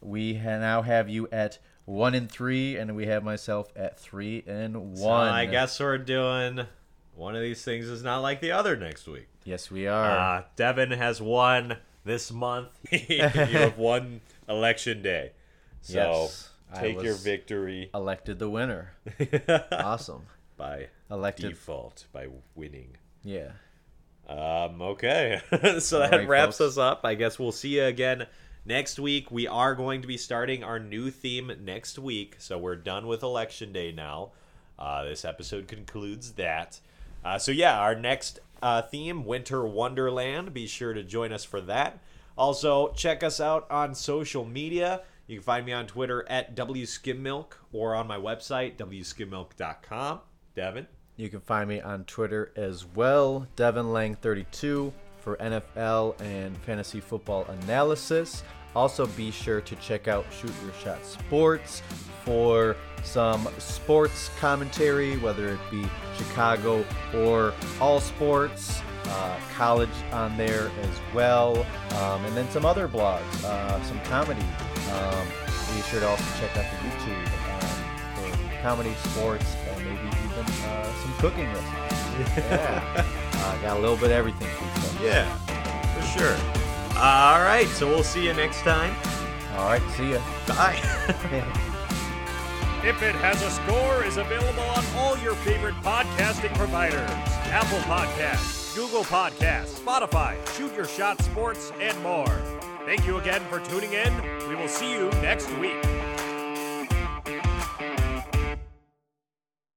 we ha- now have you at one and three, and we have myself at three and So one. I guess we're doing one of these things is not like the other next week. Yes, we are. Uh, Devin has won this month. <laughs> you have won election day. So Yes, take your victory Elected the winner. <laughs> awesome. by Elected. default by winning. Yeah. Um, okay. <laughs> so that right, wraps folks. us up. I guess we'll see you again next week. We are going to be starting our new theme next week. So we're done with Election Day now. Uh, this episode concludes that. Uh, so, yeah, our next uh, theme, Winter Wonderland. Be sure to join us for that. Also, check us out on social media. You can find me on Twitter at WSkymMilk or on my website, WSkymMilk.com. Devin? You can find me on Twitter as well, DevinLange32 for NFL and fantasy football analysis. Also, be sure to check out Shoot Your Shot Sports for some sports commentary, whether it be Chicago or all sports, uh, college on there as well, um, and then some other blogs, uh, some comedy. Um, be sure to also check out the YouTube um, for comedy, sports, and maybe even uh, some cooking recipes. <laughs> Yeah, uh, got a little bit of everything for you. folks. Yeah, for sure. All right, so we'll see you next time. All right, see ya. Bye. <laughs> <laughs> If It Has a Score is available on all your favorite podcasting providers Apple Podcasts, Google Podcasts, Spotify, Shoot Your Shot Sports, and more. Thank you again for tuning in. We will see you next week.